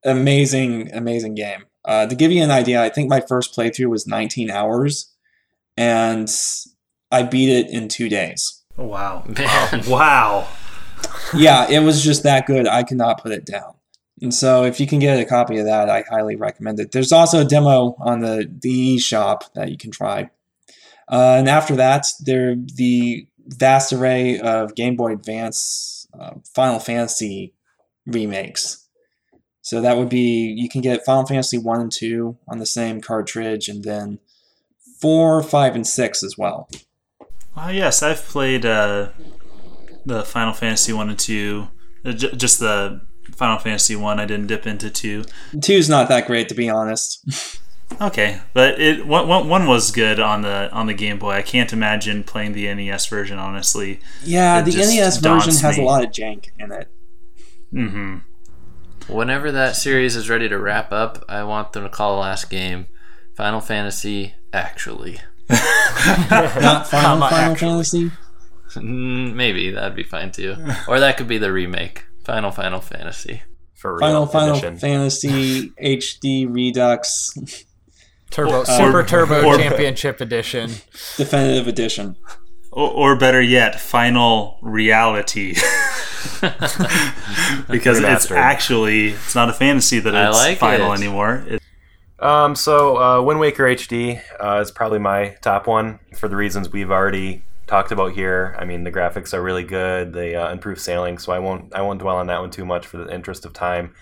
Speaker 4: amazing, amazing game. Uh, to give you an idea, I think my first playthrough was 19 hours, and I beat it in two days.
Speaker 2: Wow.
Speaker 1: Man.
Speaker 2: Wow.
Speaker 4: Yeah, it was just that good. I could not put it down. And so, if you can get a copy of that, I highly recommend it. There's also a demo on the the shop that you can try. Uh, and after that, there the vast array of Game Boy Advance uh, Final Fantasy remakes. So that would be you can get Final Fantasy one and two on the same cartridge, and then four, five, and six as well.
Speaker 2: Ah, yes, I've played uh, the Final Fantasy one and two, uh, j- just the Final Fantasy one. I didn't dip into two.
Speaker 4: Two's not that great, to be honest.
Speaker 2: Okay, but it one, one, was good on the on the Game Boy. I can't imagine playing the NES version. Honestly,
Speaker 4: yeah,
Speaker 2: It
Speaker 4: the NES version has
Speaker 2: me.
Speaker 4: a lot of jank in it.
Speaker 2: hmm
Speaker 1: Whenever that series is ready to wrap up, I want them to call the last game Final Fantasy Actually.
Speaker 4: Not Final
Speaker 3: Comma,
Speaker 4: Final
Speaker 3: actually.
Speaker 4: Fantasy.
Speaker 1: Mm, Maybe that'd be fine too. Or that could be the remake. Final Final Fantasy.
Speaker 5: For real
Speaker 4: Final Final
Speaker 5: edition.
Speaker 4: Fantasy HD Redux
Speaker 3: Turbo
Speaker 4: Or-
Speaker 3: Super
Speaker 2: or-
Speaker 3: Turbo
Speaker 2: or-
Speaker 3: Championship Edition.
Speaker 4: Definitive Edition.
Speaker 2: Or, or better yet, Final Reality, because it's actually it's not a fantasy that
Speaker 1: I
Speaker 2: it's
Speaker 1: like
Speaker 2: final
Speaker 1: it.
Speaker 2: anymore. It,
Speaker 5: Um, so uh, Wind Waker HD uh, is probably my top one for the reasons we've already talked about here. I mean, the graphics are really good. They uh, improve sailing, so I won't I won't dwell on that one too much for the interest of time.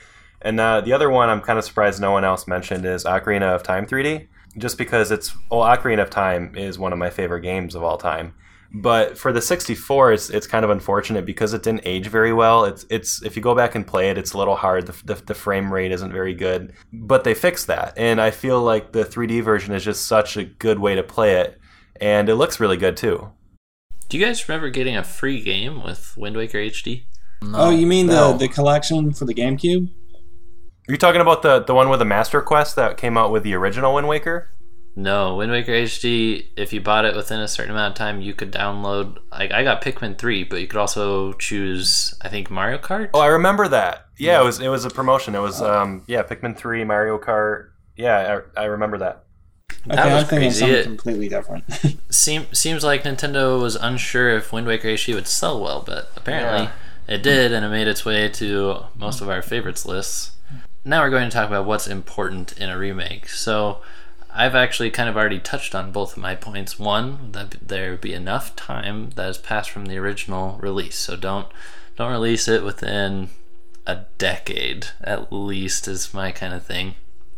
Speaker 5: And uh, the other one I'm kind of surprised no one else mentioned is Ocarina of Time 3D, just because it's well, Ocarina of Time is one of my favorite games of all time. But for the 64, it's it's kind of unfortunate because it didn't age very well. It's it's if you go back and play it, it's a little hard. The, the, the frame rate isn't very good. But they fixed that, and I feel like the 3D version is just such a good way to play it, and it looks really good too.
Speaker 1: Do you guys remember getting a free game with Wind Waker HD?
Speaker 3: No.
Speaker 4: Oh, you mean
Speaker 5: no.
Speaker 4: the the collection for the GameCube?
Speaker 5: Are you talking about the the one with the Master Quest that came out with the original Wind Waker?
Speaker 1: No, Wind Waker HD. If you bought it within a certain amount of time, you could download. Like I got Pikmin three, but you could also choose. I think Mario Kart.
Speaker 5: Oh, I remember that. Yeah, it was it was a promotion. It was um yeah, Pikmin 3, Mario Kart. Yeah, I, I remember that.
Speaker 1: That
Speaker 4: okay,
Speaker 1: was
Speaker 4: I'm thinking
Speaker 1: crazy.
Speaker 4: something
Speaker 1: It-
Speaker 4: completely different.
Speaker 1: Seem, seems like Nintendo was unsure if Wind Waker HD would sell well, but apparently it did, and it made its way to most of our favorites lists. Now we're going to talk about what's important in a remake. So I've actually kind of already touched on both of my points. One, that there be enough time that has passed from the original release. So don't don't release it within a decade at least is my kind of thing.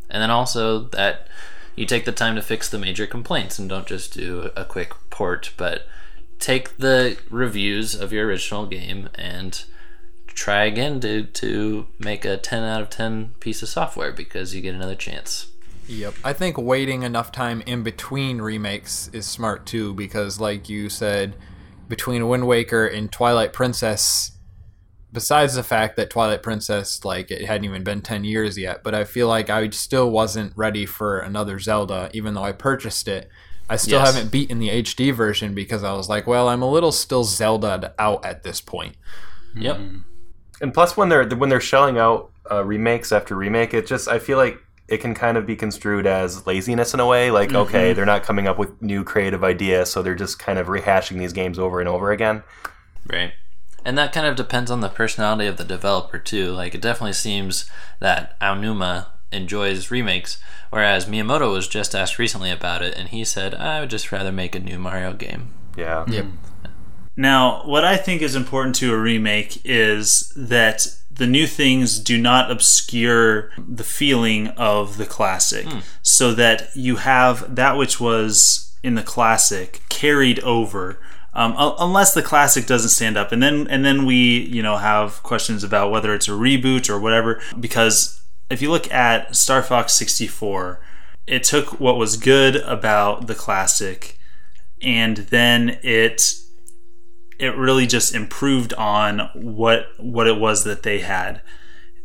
Speaker 1: And then also that you take the time to fix the major complaints and don't just do a quick port, but take the reviews of your original game and try again to, to make a 10 out of 10 piece of software because you get another chance.
Speaker 3: Yep. I think waiting enough time in between remakes is smart too, because like you said, between Wind Waker and Twilight Princess, besides the fact that Twilight Princess, like, it hadn't even been 10 years yet, but I feel like I still wasn't ready for another Zelda, even though I purchased it. I still
Speaker 1: Yes.
Speaker 3: haven't beaten the HD version because I was like, well, I'm a little still Zelda out at this point.
Speaker 1: Yep.
Speaker 5: And plus, when they're when they're shelling out uh, remakes after remake, it just I feel like it can kind of be construed as laziness in a way. Like, okay, mm-hmm. they're not coming up with new creative ideas, so they're just kind of rehashing these games over and over again.
Speaker 1: Right. And that kind of depends on the personality of the developer too. Like it definitely seems that Aonuma enjoys remakes, whereas Miyamoto was just asked recently about it, and he said, "I would just rather make a new Mario game."
Speaker 5: Yeah.
Speaker 3: Yep. Hmm.
Speaker 2: Now, what I think is important to a remake is that the new things do not obscure the feeling of the classic, so that you have that which was in the classic carried over. Um, unless the classic doesn't stand up, and then and then we you know have questions about whether it's a reboot or whatever. Because if you look at Star Fox 64, it took what was good about the classic, and then it it really just improved on what what it was that they had.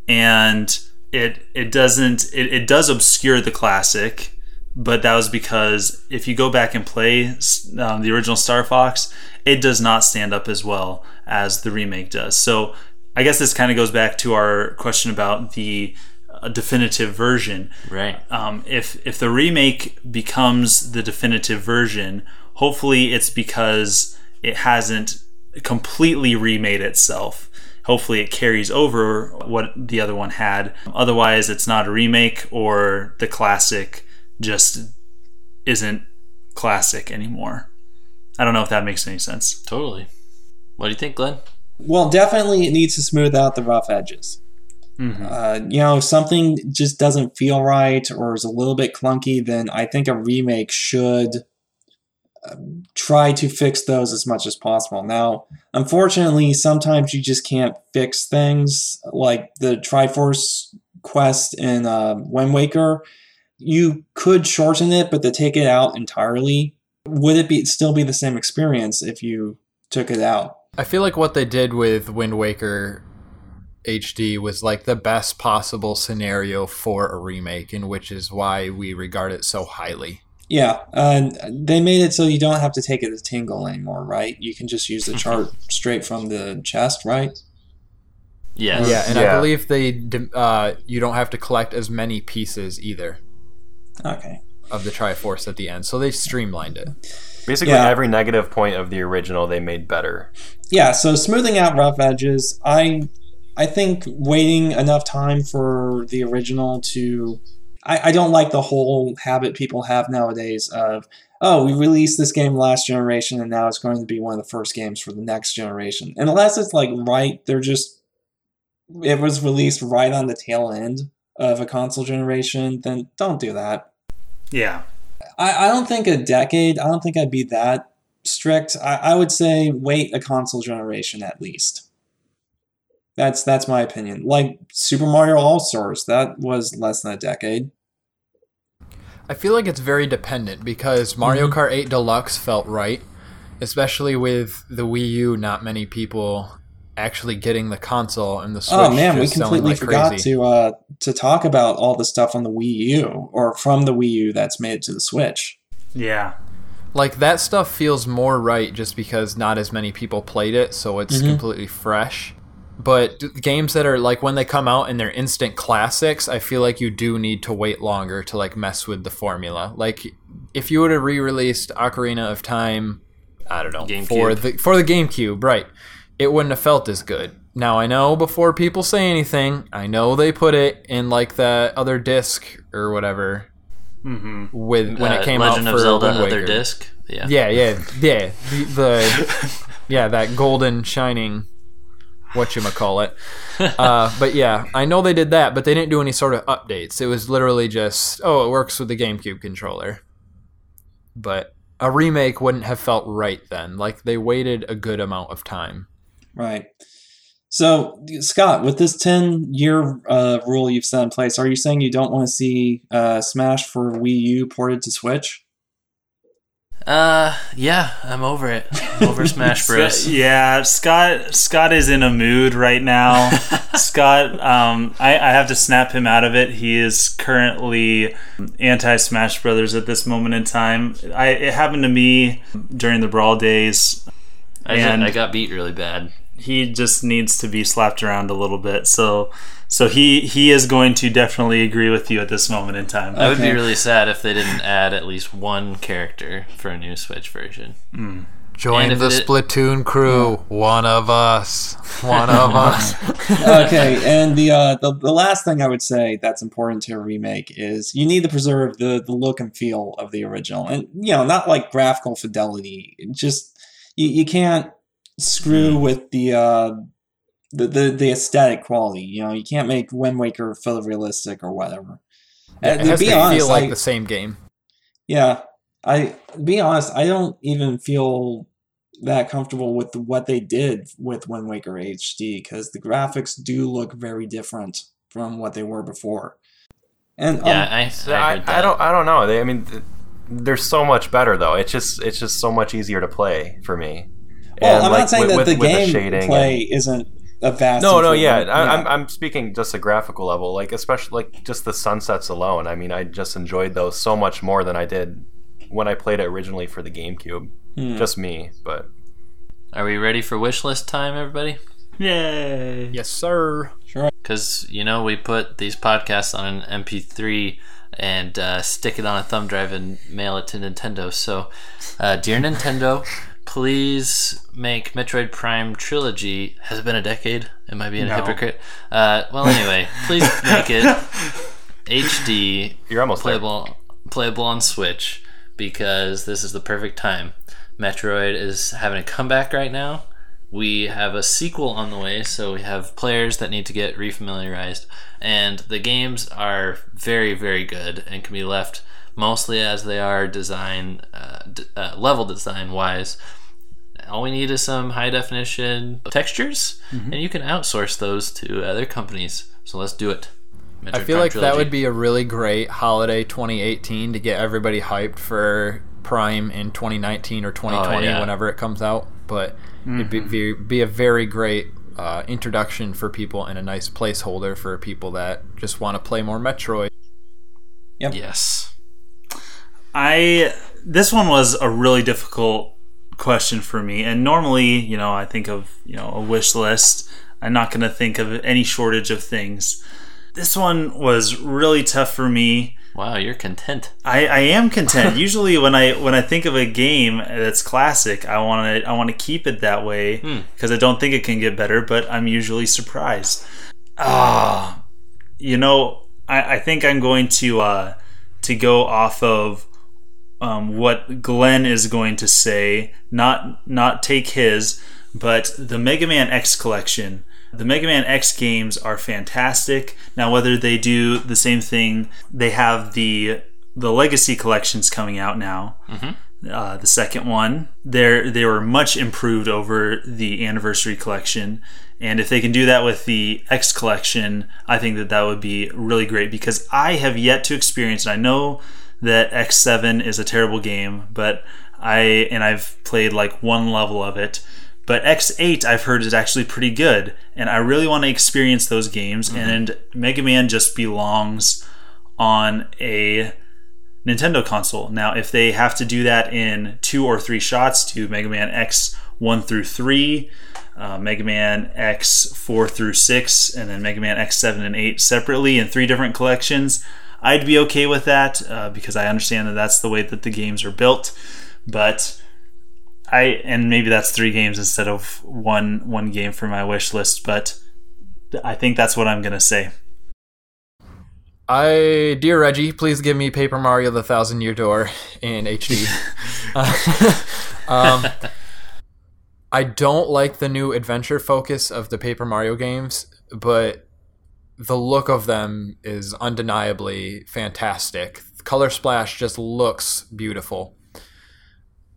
Speaker 2: And it it doesn't it, it does obscure the classic but that was because if you go back and play um, the original star fox it does not stand up as well as the remake does. So i guess this kind of goes back to our question about the uh, definitive version.
Speaker 1: Right.
Speaker 2: um, if if the remake becomes the definitive version, hopefully it's because it hasn't completely remade itself. Hopefully it carries over what the other one had. Otherwise, it's not a remake, or the classic just isn't classic anymore. I don't know if that makes any sense.
Speaker 1: Totally. What do you think, Glenn?
Speaker 4: well, definitely it needs to smooth out the rough edges. Uh, you know, if something just doesn't feel right or is a little bit clunky, then I think a remake should um, try to fix those as much as possible. Now, unfortunately, sometimes you just can't fix things like the Triforce quest in uh, Wind Waker. You could shorten it, but to take it out entirely, would it be still be the same experience if you took it out?
Speaker 3: I feel like what they did with Wind Waker HD was like the best possible scenario for a remake, and which is why we regard it so highly.
Speaker 4: Yeah, uh, they made it so you don't have to take it to Tingle anymore, right? You can just use the chart straight from the chest, right?
Speaker 1: Yes.
Speaker 3: Yeah, and I believe they uh, you don't have to collect as many pieces either
Speaker 4: Okay.
Speaker 3: of the Triforce at the end, so they streamlined it.
Speaker 5: Basically,
Speaker 4: Yeah.
Speaker 5: every negative point of the original they made better.
Speaker 4: Yeah, so smoothing out rough edges, I I think waiting enough time for the original to I, I don't like the whole habit people have nowadays of oh, we released this game last generation and now it's going to be one of the first games for the next generation. And unless it's like right, they're just it was released right on the tail end of a console generation, then don't do that.
Speaker 2: Yeah.
Speaker 4: I, I don't think a decade, I don't think I'd be that strict. I, I would say wait a console generation at least. That's that's my opinion. Like Super Mario All Stars, that was less than a decade.
Speaker 3: I feel like it's very dependent because Mario Kart 8 Deluxe felt right, especially with the Wii U. Not many people actually getting the console and the Switch.
Speaker 4: oh man, we
Speaker 3: just selling
Speaker 4: completely
Speaker 3: like
Speaker 4: forgot
Speaker 3: crazy.
Speaker 4: to uh, to talk about all the stuff on the Wii U or from the Wii U that's made to the Switch.
Speaker 2: Yeah.
Speaker 3: Like that stuff feels more right just because not as many people played it, so it's
Speaker 4: Mhm.
Speaker 3: completely fresh. But games that are like when they come out and they're instant classics, I feel like you do need to wait longer to like mess with the formula. Like if you would have re-released Ocarina of Time, I don't know,
Speaker 1: GameCube.
Speaker 3: for the for the GameCube, right? It wouldn't have felt as good. Now I know before people say anything, I know they put it in like that other disc or whatever
Speaker 2: Mm-hmm.
Speaker 3: with when
Speaker 1: Uh,
Speaker 3: it came
Speaker 1: Legend
Speaker 3: out
Speaker 1: of
Speaker 3: for
Speaker 1: Zelda
Speaker 3: Wind
Speaker 1: Other Disc. Yeah.
Speaker 3: Yeah, yeah, yeah. The, the yeah, that golden shining what you call it. Uh, but yeah, I know they did that, but they didn't do any sort of updates. It was literally just, oh, it works with the GameCube controller. But a remake wouldn't have felt right then. Like they waited a good amount of time.
Speaker 4: Right. So, Scott, with this 10 year uh, rule you've set in place, are you saying you don't want to see uh, Smash for Wii U ported to Switch?
Speaker 1: Uh, yeah, I'm over it. I'm over Smash Bros.
Speaker 2: Yeah, Scott. Scott is in a mood right now. Scott, um, I, I have to snap him out of it. He is currently anti Smash Brothers at this moment in time. I it happened to me during the Brawl days.
Speaker 1: I, just-
Speaker 2: And-
Speaker 1: I got beat really bad.
Speaker 2: He just needs to be slapped around a little bit. So, so he he is going to definitely agree with you at this moment in time.
Speaker 1: I would be really sad if they didn't add at least one character for a new Switch version.
Speaker 3: Join the
Speaker 1: it-
Speaker 3: Splatoon crew. One of us. One of us.
Speaker 4: okay, and the, uh, the the last thing I would say that's important to a remake is you need to preserve the the look and feel of the original, and you know not like graphical fidelity. Just you, you can't screw with the uh the, the the aesthetic quality. You know you can't make Wind Waker photorealistic or whatever. And
Speaker 3: it
Speaker 4: to
Speaker 3: has
Speaker 4: be
Speaker 3: to
Speaker 4: honest,
Speaker 3: feel like
Speaker 4: I-
Speaker 3: the same game.
Speaker 4: yeah, I be honest, I don't even feel that comfortable with what they did with Wind Waker HD because the graphics do look very different from what they were before. And
Speaker 1: Yeah,
Speaker 4: um,
Speaker 1: I, I,
Speaker 5: So I,
Speaker 1: heard.
Speaker 5: I don't I don't know. They, I mean, they're so much better though. It's just it's just so much easier to play for me.
Speaker 4: Well,
Speaker 5: And,
Speaker 4: I'm
Speaker 5: like,
Speaker 4: not saying
Speaker 5: with-
Speaker 4: that the
Speaker 5: with
Speaker 4: game
Speaker 5: shading
Speaker 4: play isn't a vast.
Speaker 5: No, no, yeah.
Speaker 4: improvement.
Speaker 5: I, I'm I'm speaking just a graphical level, like especially like just the sunsets alone. I mean, I just enjoyed those so much more than I did when I played it originally for the GameCube.
Speaker 4: Hmm.
Speaker 5: Just me, but
Speaker 1: Are we ready for wish list time, everybody?
Speaker 2: Yay!
Speaker 3: Yes, sir. Sure.
Speaker 1: Because you know we put these podcasts on an MP3 and uh, stick it on a thumb drive and mail it to Nintendo. So, uh, dear Nintendo, please make Metroid Prime Trilogy. Has it been a decade? Am I being a hypocrite? Uh, well, anyway, please make it HD,
Speaker 5: you're almost there.
Speaker 1: playable, playable on Switch because this is the perfect time. Metroid is having a comeback right now. we have a sequel on the way, so we have players that need to get refamiliarized, and the games are very, very good and can be left mostly as they are design, uh, d- uh, level design wise. All we need is some high definition textures, and you can outsource those to other companies. So let's do it.
Speaker 3: I feel
Speaker 1: Prime
Speaker 3: like that would be a really great holiday 2018 to get everybody hyped for Prime in 2019 or 2020,
Speaker 1: yeah.
Speaker 3: whenever it comes out. But it'd be, be, be a very great uh, introduction for people and a nice placeholder for people that just want to play more Metroid.
Speaker 1: yes.
Speaker 2: I this one was a really difficult question for me, and normally, you know, I think of you know a wish list. I'm not going to think of any shortage of things. This one was really tough for me.
Speaker 1: Wow, you're content.
Speaker 2: I, I am content. Usually, when I when I think of a game that's classic, I want to I want to keep it that way because I don't think it can get better. But I'm usually surprised. Ah, you know, I, I think I'm going to uh, to go off of um, what Glenn is going to say, not not take his, but the Mega Man X collection. The Mega Man X games are fantastic. Now, whether they do the same thing, they have the the Legacy collections coming out now. Uh, the second one, they they were much improved over the Anniversary collection, and if they can do that with the X collection, I think that that would be really great because I have yet to experience. And I know that X7 is a terrible game, but I and I've played like one level of it. But X8 I've heard is actually pretty good, and I really want to experience those games. And Mega Man just belongs on a Nintendo console. Now, if they have to do that in two or three shots, to Mega Man X one through three, uh, Mega Man X four through six, and then Mega Man X seven and eight separately in three different collections, I'd be okay with that uh, because I understand that that's the way that the games are built. But I and maybe that's three games instead of one one game for my wish list. But I think that's what I'm gonna say.
Speaker 3: I, dear Reggie, please give me Paper Mario: The Thousand Year Door in HD. Uh, um, I don't like the new adventure focus of the Paper Mario games, but the look of them is undeniably fantastic. Color Splash just looks beautiful.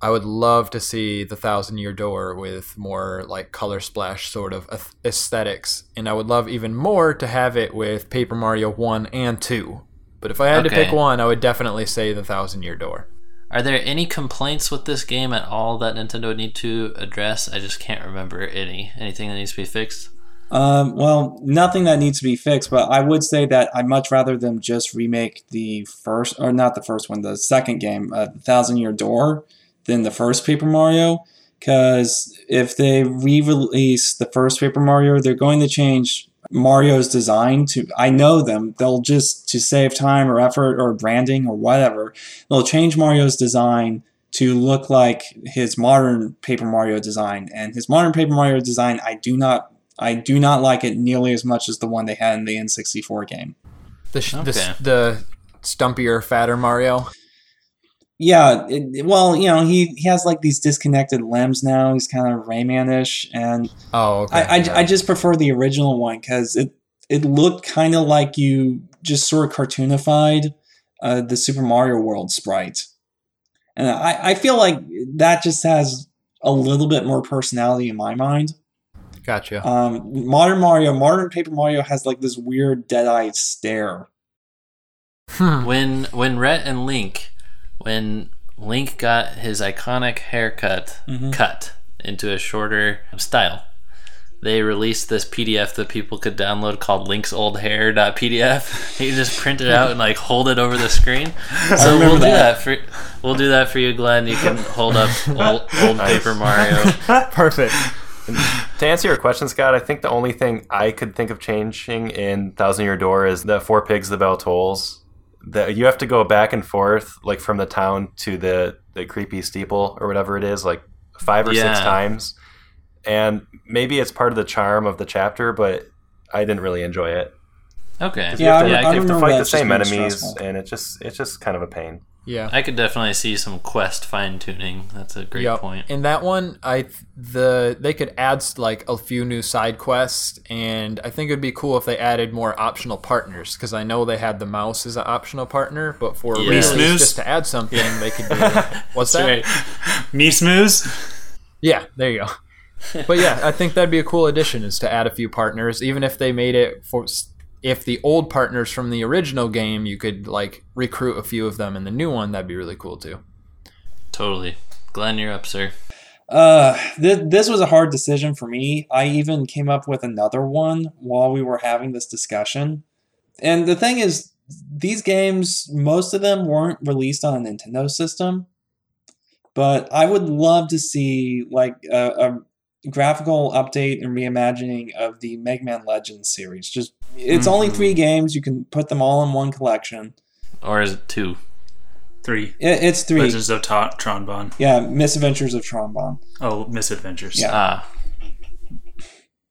Speaker 3: I would love to see the Thousand Year Door with more like Color Splash sort of aesthetics, and I would love even more to have it with Paper Mario 1 and 2. But if I had to pick one, I would definitely say the Thousand Year Door.
Speaker 1: Are there any complaints with this game at all that Nintendo would need to address? I just can't remember any. Anything that needs to be fixed?
Speaker 4: Um, well, nothing that needs to be fixed, but I would say that I'd much rather them just remake the first, or not the first one, the second game, uh, Thousand Year Door, than the first Paper Mario. Because if they re release the first Paper Mario, they're going to change Mario's design to, I know them, they'll just, to save time or effort or branding or whatever, they'll change Mario's design to look like his modern Paper Mario design. And his modern Paper Mario design, I do not I do not like it nearly as much as the one they had in the N64 game.
Speaker 3: The sh-
Speaker 1: Okay.
Speaker 3: the, the stumpier, fatter Mario.
Speaker 4: Yeah, it, well, you know, he, he has like these disconnected limbs now. He's kind of Rayman-ish, and
Speaker 3: Oh, okay.
Speaker 4: I, I,
Speaker 3: yeah.
Speaker 4: I just prefer the original one because it it looked kind of like you just sort of cartoonified uh, the Super Mario World sprite, and I, I feel like that just has a little bit more personality in my mind.
Speaker 3: Gotcha.
Speaker 4: Um, modern Mario, modern Paper Mario has like this weird dead-eyed stare.
Speaker 3: Hmm.
Speaker 1: When when Rhett and Link, when Link got his iconic haircut
Speaker 4: Mhm.
Speaker 1: cut into a shorter style, they released this PDF that people could download called Link's Old linksoldhair.pdf. You just print it out and like hold it over the screen. So
Speaker 4: remember
Speaker 1: we'll do
Speaker 4: that.
Speaker 1: that for we'll do that for you, Glenn. You can hold up old, old
Speaker 5: Nice.
Speaker 1: Paper Mario.
Speaker 3: Perfect.
Speaker 5: To answer your question, Scott, I think the only thing I could think of changing in Thousand Year Door is the For Pigs, the Bell Tolls. That you have to go back and forth, like from the town to the the creepy steeple or whatever it is, like five or
Speaker 1: Yeah.
Speaker 5: six times. And maybe it's part of the charm of the chapter, but I didn't really enjoy it.
Speaker 1: Okay.
Speaker 5: You
Speaker 4: Yeah,
Speaker 5: have to,
Speaker 4: I-
Speaker 5: you
Speaker 4: I
Speaker 5: have to fight the same enemies,
Speaker 4: stressful.
Speaker 5: and it just it's just kind of a pain.
Speaker 3: Yeah.
Speaker 1: I could definitely see some quest fine tuning. That's a great
Speaker 3: Yep.
Speaker 1: point.
Speaker 3: In that one, I the they could add like a few new side quests, and I think it'd be cool if they added more optional partners because I know they had the mouse as an optional partner, but for
Speaker 1: Yeah.
Speaker 3: re-release, just to add something, they could do. What's that?
Speaker 1: Right.
Speaker 2: Ms. Mowz.
Speaker 3: Yeah, there you go. but yeah, I think that'd be a cool addition is to add a few partners, even if they made it for if the old partners from the original game, you could like recruit a few of them in the new one. That'd be really cool too.
Speaker 1: Totally. Glenn, you're up, sir.
Speaker 4: Uh, th- this was a hard decision for me. I even came up with another one while we were having this discussion. And the thing is, these games, most of them weren't released on a Nintendo system. But I would love to see like a, a graphical update and reimagining of the Mega Man Legends series. Just it's only
Speaker 2: Mhm.
Speaker 4: three games. You can put them all in one collection.
Speaker 1: Or is it two?
Speaker 2: Three.
Speaker 4: It, it's three.
Speaker 2: Legends of Ta- Tron Bonne.
Speaker 4: Yeah, Misadventures of Tron Bonne.
Speaker 2: Oh, Misadventures.
Speaker 4: Yeah.
Speaker 1: Ah,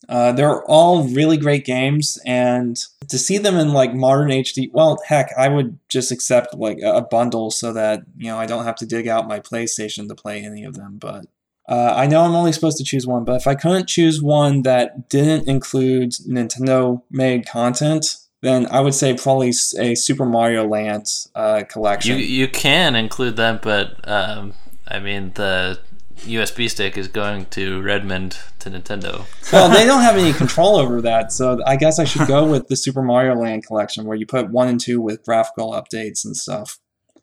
Speaker 4: Uh, they're all really great games, and to see them in like modern HD, well, heck, I would just accept like a bundle so that you know I don't have to dig out my PlayStation to play any of them. But uh, I know I'm only supposed to choose one, but if I couldn't choose one that didn't include Nintendo-made content, then I would say probably a Super Mario Land uh,
Speaker 1: you
Speaker 4: collection.
Speaker 1: you can include that, but um, I mean the USB stick is going to Redmond to Nintendo.
Speaker 4: well, they don't have any control over that, so I guess I should go with the Super Mario Land collection, where you put one and two with graphical updates and stuff.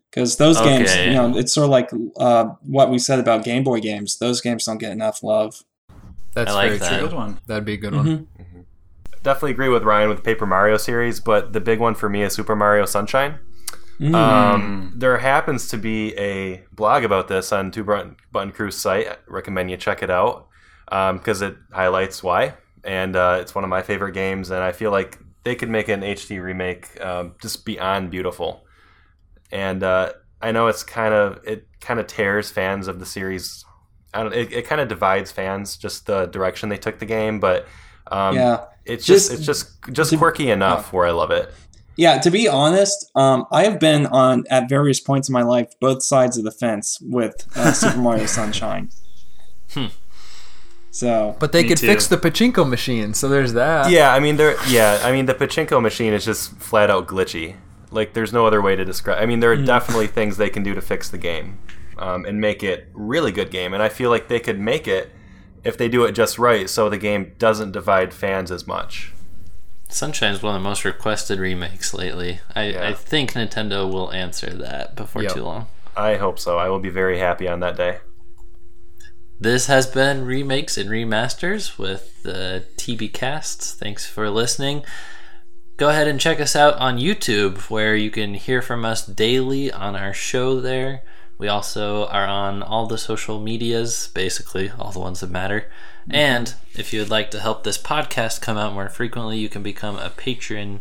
Speaker 4: Because those games, you know, it's sort of like uh, what we said about Game Boy games. Those games don't get enough love.
Speaker 3: That's
Speaker 1: I like
Speaker 3: very
Speaker 1: that.
Speaker 3: true.
Speaker 2: Good one.
Speaker 3: That'd be a good
Speaker 4: Mhm.
Speaker 3: one.
Speaker 5: Definitely agree with Ryan with the Paper Mario series, but the big one for me is Super Mario Sunshine.
Speaker 4: Mm.
Speaker 5: Um, there happens to be a blog about this on Two Button, Button Crew's site. I recommend you check it out because it highlights why. And uh, it's one of my favorite games, and I feel like they could make an HD remake um, just beyond beautiful. And uh, I know it's kind of it kind of tears fans of the series. I don't, it, it kind of divides fans just the direction they took the game, but um,
Speaker 4: yeah,
Speaker 5: it's just,
Speaker 4: Just-
Speaker 5: it's just just
Speaker 4: to-
Speaker 5: quirky enough where I love it.
Speaker 4: yeah. To be honest, um, I have been on at various points in my life both sides of the fence with uh, Super Mario Sunshine.
Speaker 1: Hmm.
Speaker 4: So
Speaker 3: But they could
Speaker 2: too.
Speaker 3: fix the pachinko machine, so there's that.
Speaker 5: Yeah, I mean, there. Yeah, I mean, the pachinko machine is just flat out glitchy. Like, there's no other way to describe. I mean, there are definitely things they can do to fix the game um, and make it really good game. And I feel like they could make it if they do it just right, so the game doesn't divide fans as much.
Speaker 1: Sunshine is one of the most requested remakes lately. I,
Speaker 5: Yeah.
Speaker 1: I think Nintendo will answer that before
Speaker 3: Yep.
Speaker 1: too long.
Speaker 5: I hope so. I will be very happy on that day.
Speaker 1: This has been Remakes and Remasters with the TB Casts. Thanks for listening. Go ahead and check us out on YouTube, where you can hear from us daily on our show there. We also are on all the social medias, basically, all the ones that matter. And if you would like to help this podcast come out more frequently, you can become a patron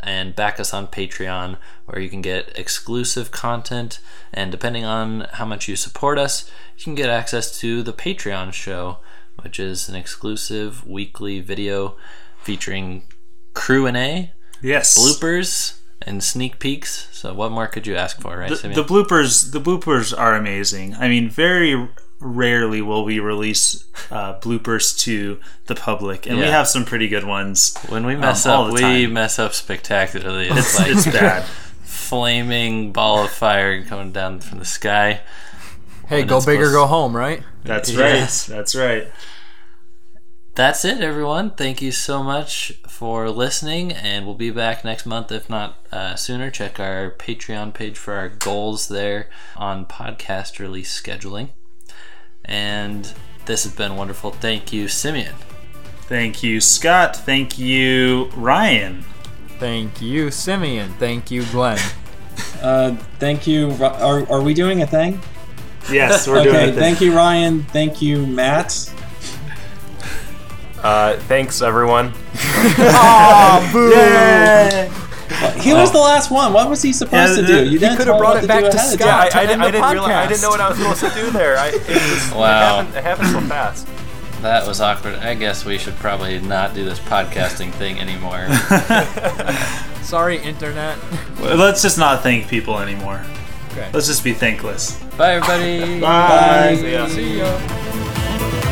Speaker 1: and back us on Patreon, where you can get exclusive content. And depending on how much you support us, you can get access to the Patreon show, which is an exclusive weekly video featuring crew and A,
Speaker 2: Yes.
Speaker 1: bloopers, and sneak peeks. So, what more could you ask for, right,
Speaker 2: The, the bloopers, the bloopers are amazing. I mean, very rarely will we release uh, bloopers to the public, and we have some pretty good ones.
Speaker 1: when we mess
Speaker 2: um,
Speaker 1: up, we
Speaker 2: time.
Speaker 1: mess up spectacularly. It's like
Speaker 2: It's bad.
Speaker 1: flaming ball of fire coming down from the sky.
Speaker 3: Hey,
Speaker 1: When
Speaker 3: go
Speaker 1: it's
Speaker 3: big or go home, right?
Speaker 2: That's
Speaker 1: Yes.
Speaker 2: right. That's right.
Speaker 1: That's it, everyone. Thank you so much for listening, and we'll be back next month, if not uh, sooner. Check our Patreon page for our goals there on podcast release scheduling. And this has been wonderful. Thank you, Simeon.
Speaker 2: Thank you, Scott. Thank you, Ryan.
Speaker 3: Thank you, Simeon. Thank you, Glenn.
Speaker 4: uh, thank you. Are, are we doing a thing?
Speaker 2: Yes, we're doing
Speaker 4: Okay,
Speaker 2: it.
Speaker 4: thank you, Ryan. Thank you, Matt.
Speaker 5: Uh, thanks, everyone.
Speaker 4: He was the last one. What was he supposed
Speaker 2: Yeah,
Speaker 4: to do? You didn't
Speaker 3: could've brought it back to
Speaker 4: ahead of
Speaker 3: Scott.
Speaker 4: time.
Speaker 5: I,
Speaker 3: to
Speaker 5: I,
Speaker 3: end
Speaker 5: didn't-
Speaker 3: the
Speaker 5: I didn't realize, I didn't know what I was supposed to do there. I, it just
Speaker 1: Wow.
Speaker 5: it, happened, it happened so fast.
Speaker 1: That was awkward. I guess we should probably not do this podcasting thing anymore.
Speaker 3: Sorry, internet.
Speaker 2: Let's just not thank people anymore.
Speaker 3: Okay.
Speaker 2: Let's just be thankless.
Speaker 1: Bye, everybody.
Speaker 2: Bye.
Speaker 5: See ya.
Speaker 3: See ya.